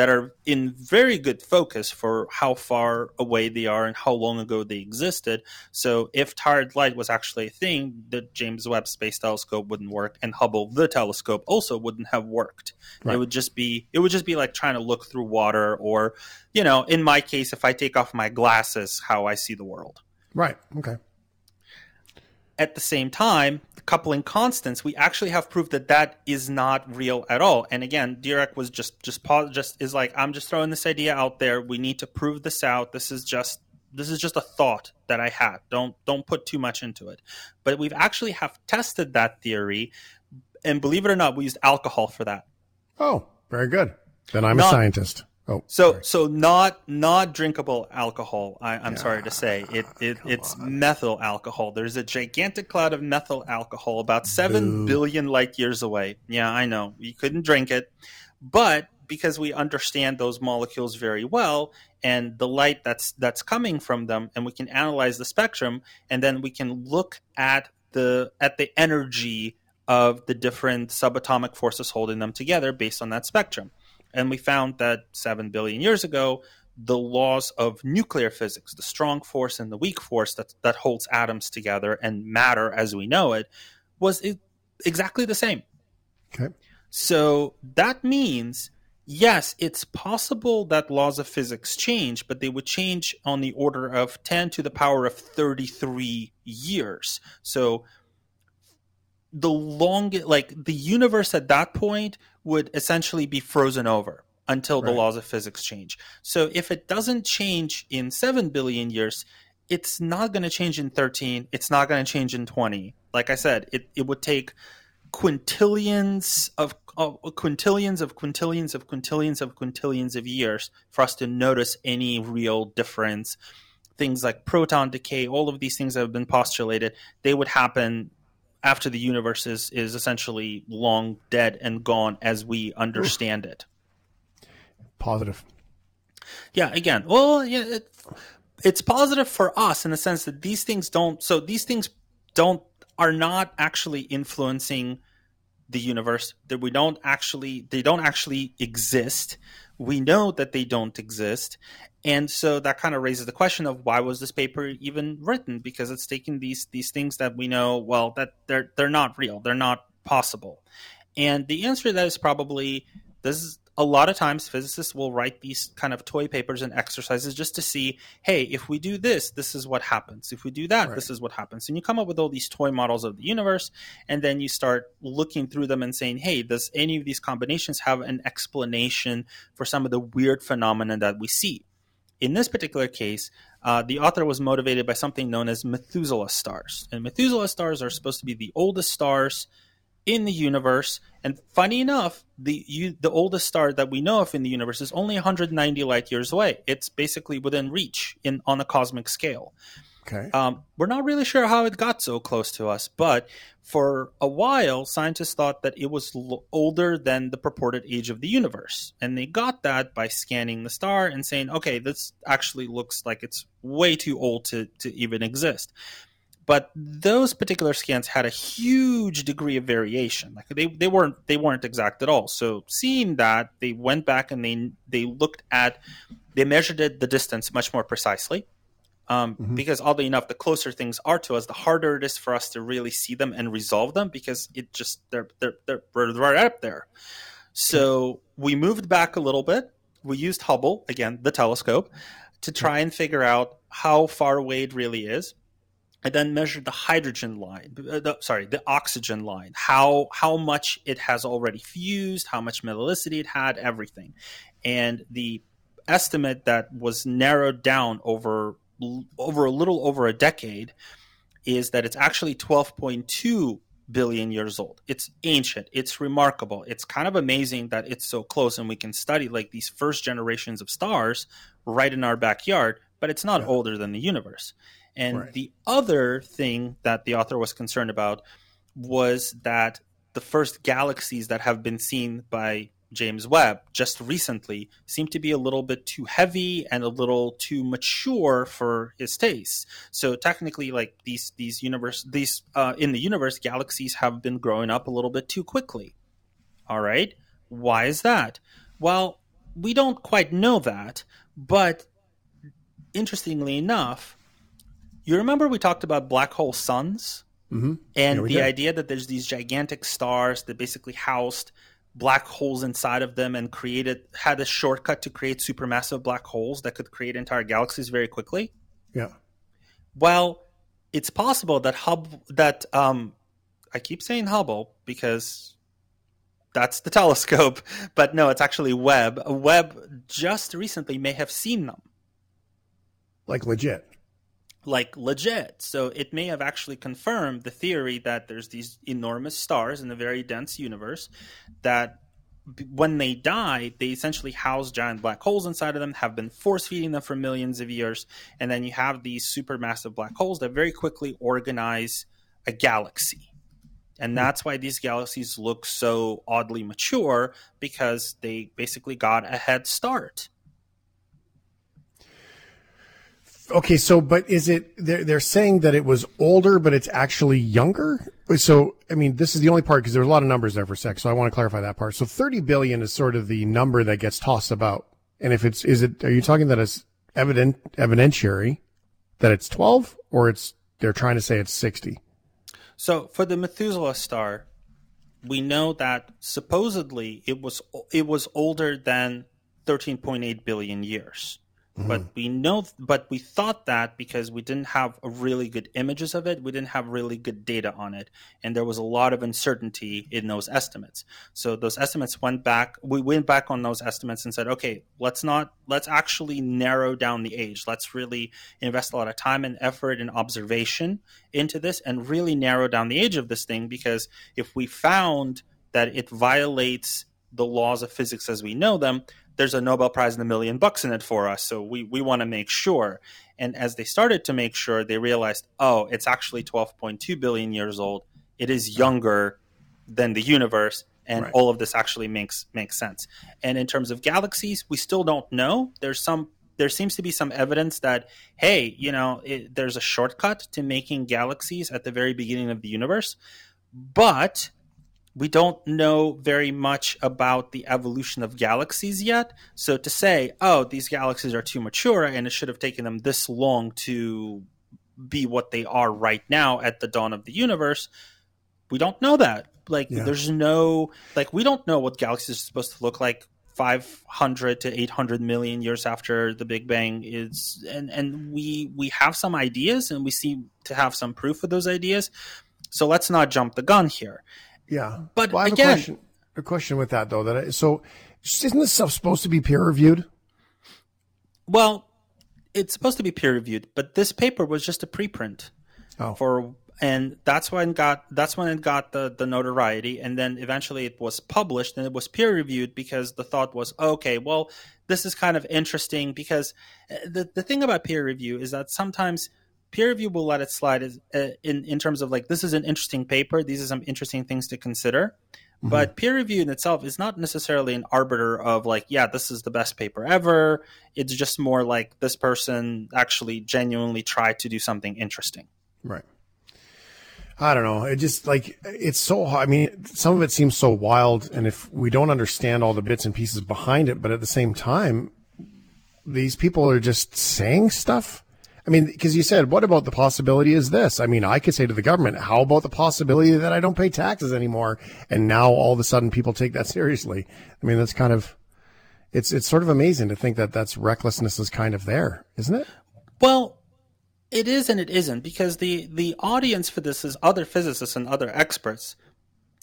[SPEAKER 8] that are in very good focus for how far away they are and how long ago they existed. So if tired light was actually a thing, the James Webb Space Telescope wouldn't work, and Hubble the telescope also wouldn't have worked. Right. It would just be it would just be like trying to look through water, or you know, in my case, if I take off my glasses, how I see the world.
[SPEAKER 2] Right. Okay.
[SPEAKER 8] At the same time, the coupling constants, we actually have proof that that is not real at all. And again, Dirac was just just just is like, I'm just throwing this idea out there. We need to prove this out. This is just this is just a thought that I had. Don't don't put too much into it. But we've actually have tested that theory, and believe it or not, we used alcohol for that.
[SPEAKER 2] Oh, very good. Then I'm not, a scientist. Oh,
[SPEAKER 8] so sorry. so not not drinkable alcohol. I, am yeah. sorry to say it. it it's on. methyl alcohol. There's a gigantic cloud of methyl alcohol about seven Boo. billion light years away. Yeah, I know you couldn't drink it, but because we understand those molecules very well and the light that's that's coming from them, and we can analyze the spectrum, and then we can look at the at the energy of the different subatomic forces holding them together based on that spectrum and we found that 7 billion years ago, the laws of nuclear physics, the strong force and the weak force that, that holds atoms together and matter as we know it, was exactly the same.
[SPEAKER 2] Okay.
[SPEAKER 8] So that means, yes, it's possible that laws of physics change, but they would change on the order of 10 to the power of 33 years. So the long like the universe at that point would essentially be frozen over until the laws of physics change. So if it doesn't change in 7 billion years, it's not going to change in 13, it's not going to change in 20. Like I said, it it would take quintillions of, of quintillions of quintillions of quintillions of quintillions of years for us to notice any real difference things like proton decay, all of these things that have been postulated, they would happen after the universe is is essentially long dead and gone as we understand it.
[SPEAKER 2] Positive.
[SPEAKER 8] Yeah. Again, well, yeah, it, it's positive for us in the sense that these things don't. So these things don't are not actually influencing the universe that we don't actually they don't actually exist we know that they don't exist. And so that kind of raises the question of why was this paper even written? Because it's taking these these things that we know well that they're they're not real. They're not possible. And the answer to that is probably this is a lot of times physicists will write these kind of toy papers and exercises just to see, hey, if we do this, this is what happens. If we do that,
[SPEAKER 2] Right.
[SPEAKER 8] this is what happens. And you come up with all these toy models of the universe, and then you start looking through them and saying, hey, does any of these combinations have an explanation for some of the weird phenomena that we see? In this particular case, uh, the author was motivated by something known as Methuselah stars. And Methuselah stars are supposed to be the oldest stars in the universe. And funny enough, the you, the oldest star that we know of in the universe is only 190 light years away. It's basically within reach in on a cosmic scale.
[SPEAKER 2] Okay.
[SPEAKER 8] Um, we're not really sure how it got so close to us, but for a while, scientists thought that it was l- older than the purported age of the universe. And they got that by scanning the star and saying, okay, this actually looks like it's way too old to, to even exist. But those particular scans had a huge degree of variation. Like they, they weren't they weren't exact at all. So seeing that, they went back and they they looked at they measured it, the distance much more precisely um, because oddly enough, the closer things are to us, the harder it is for us to really see them and resolve them because it just they're they're, they're right up there. So we moved back a little bit. We used Hubble again, the telescope, to try and figure out how far away it really is. And then measured the hydrogen line, uh, the, sorry, the oxygen line, how how much it has already fused, how much metallicity it had, everything, and the estimate that was narrowed down over over a little over a decade is that it's actually 12.2 billion years old. It's ancient. It's remarkable. It's kind of amazing that it's so close and we can study like these first generations of stars right in our backyard, but it's not older than the universe. And
[SPEAKER 2] Right.
[SPEAKER 8] the other thing that the author was concerned about was that the first galaxies that have been seen by James Webb just recently seem to be a little bit too heavy and a little too mature for his taste. So technically, like these these universe these uh, in the universe, galaxies have been growing up a little bit too quickly. All right, why is that? Well, we don't quite know that, but interestingly enough, you remember we talked about black hole suns
[SPEAKER 2] Mm-hmm.
[SPEAKER 8] and the idea that there's these gigantic stars that basically housed black holes inside of them and created had a shortcut to create supermassive black holes that could create entire galaxies very quickly.
[SPEAKER 2] Yeah.
[SPEAKER 8] Well, it's possible that Hubble that um I keep saying Hubble because that's the telescope, but no, it's actually Webb. Webb just recently may have seen them
[SPEAKER 2] Like legit.
[SPEAKER 8] Like legit. So it may have actually confirmed the theory that there's these enormous stars in a very dense universe that when they die, they essentially house giant black holes inside of them, have been force feeding them for millions of years, and then you have these supermassive black holes that very quickly organize a galaxy. And hmm. that's why these galaxies look so oddly mature because they basically got a head start.
[SPEAKER 2] Okay, so but is it they're they're saying that it was older, but it's actually younger? So I mean, this is the only part because there's a lot of numbers there for a sec. So I want to clarify that part. So 30 billion is sort of the number that gets tossed about. And if it's is it are you talking that it's evident evidentiary that it's 12 or it's they're trying to say it's 60?
[SPEAKER 8] So for the Methuselah star, we know that supposedly it was it was older than 13.8 billion years. But mm-hmm. we know, but we thought that because we didn't have really good images of it, we didn't have really good data on it, and there was a lot of uncertainty in those estimates. So those estimates went back. We went back on those estimates and said, okay, let's not let's actually narrow down the age. Let's really invest a lot of time and effort and observation into this, and really narrow down the age of this thing. Because if we found that it violates the laws of physics as we know them, there's a Nobel Prize and a million bucks in it for us. So we, we want to make sure. And as they started to make sure, they realized, oh, it's actually 12.2 billion years old. It is younger than the universe. And
[SPEAKER 2] Right.
[SPEAKER 8] all of this actually makes makes sense. And in terms of galaxies, we still don't know. There's some there seems to be some evidence that hey, you know, it, there's a shortcut to making galaxies at the very beginning of the universe, but we don't know very much about the evolution of galaxies yet. So to say, oh, these galaxies are too mature and it should have taken them this long to be what they are right now at the dawn of the universe, we don't know that. Like,
[SPEAKER 2] Yeah.
[SPEAKER 8] there's no, like, we don't know what galaxies are supposed to look like 500 to 800 million years after the Big Bang is, and, and we, we have some ideas and we seem to have some proof of those ideas. So let's not jump the gun here.
[SPEAKER 2] Yeah.
[SPEAKER 8] But
[SPEAKER 2] Well, I have
[SPEAKER 8] again-
[SPEAKER 2] a question, a question with that though. That I, so isn't this stuff supposed to be peer reviewed?
[SPEAKER 8] Well, it's supposed to be peer reviewed, but this paper was just a preprint
[SPEAKER 2] Oh.
[SPEAKER 8] for, and that's when it got that's when it got the the notoriety, and then eventually it was published and it was peer reviewed because the thought was okay, well, this is kind of interesting because uh, the the thing about peer review is that sometimes peer review will let it slide uh, in in terms of like this is an interesting paper, these are some interesting things to consider. But peer review in itself is not necessarily an arbiter of like, yeah, this is the best paper ever. It's just more like this person actually genuinely tried to do something interesting.
[SPEAKER 2] Right. I don't know. It just like it's so. I mean, some of it seems so wild, and if we don't understand all the bits and pieces behind it, but at the same time, these people are just saying stuff. I mean, because you said, what about the possibility is this? I mean, I could say to the government, how about the possibility that I don't pay taxes anymore? And now all of a sudden people take that seriously. I mean, that's kind of, it's, it's sort of amazing to think that that's recklessness is kind of there, isn't it?
[SPEAKER 8] Well, it is and it isn't because the the audience for this is other physicists and other experts,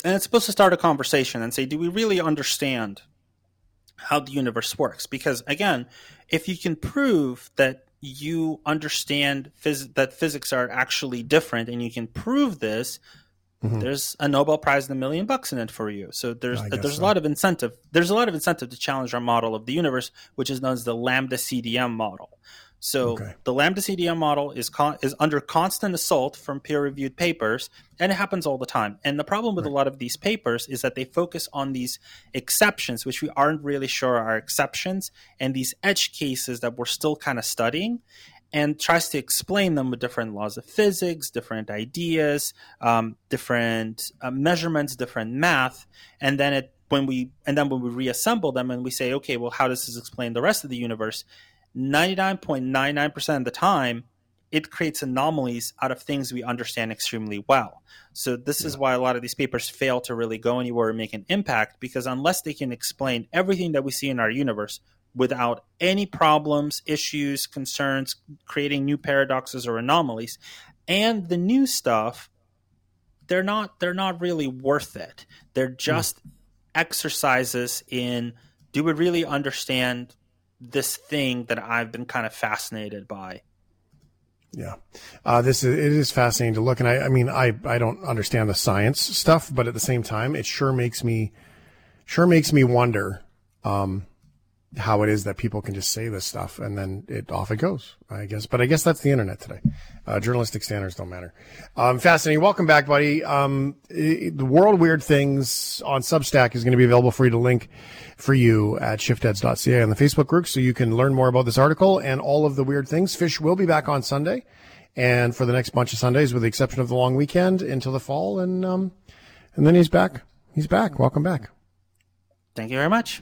[SPEAKER 8] and it's supposed to start a conversation and say, do we really understand how the universe works? Because again, if you can prove that you understand phys- that physics are actually different, and you can prove this. Mm-hmm. There's a Nobel Prize and a million bucks in it for you. So there's
[SPEAKER 2] guess
[SPEAKER 8] there's
[SPEAKER 2] so.
[SPEAKER 8] a lot of incentive. There's a lot of incentive to challenge our model of the universe, which is known as the lambda CDM model. So
[SPEAKER 2] Okay.
[SPEAKER 8] the lambda CDM model is con- is under constant assault from peer-reviewed papers, and it happens all the time. And the problem with a lot of these papers is that they focus on these exceptions, which we aren't really sure are exceptions, and these edge cases that we're still kind of studying, and tries to explain them with different laws of physics, different ideas, um, different uh, measurements, different math, and then it when we and then when we reassemble them and we say, okay, well, how does this explain the rest of the universe? 99.99% of the time, it creates anomalies out of things we understand extremely well. So this is why a lot of these papers fail to really go anywhere and make an impact because unless they can explain everything that we see in our universe without any problems, issues, concerns, creating new paradoxes or anomalies, and the new stuff, they're not they're not really worth it. They're hmm. just exercises in do we really understand this thing that I've been kind of fascinated by?
[SPEAKER 2] Yeah, uh, this is it is fascinating to look, and I, I mean, I I don't understand the science stuff, but at the same time, it sure makes me sure makes me wonder um, how it is that people can just say this stuff and then it off it goes. I guess, but I guess that's the internet today. Uh, journalistic standards don't matter. Um, fascinating. Welcome back, buddy. Um, i- the World Weird Things on Substack is going to be available for you to link for you at shifteds.ca on the Facebook group, so you can learn more about this article and all of the weird things. Fish will be back on Sunday, and for the next bunch of Sundays, with the exception of the long weekend until the fall, and um, and then he's back. He's back. Welcome back.
[SPEAKER 8] Thank you very much.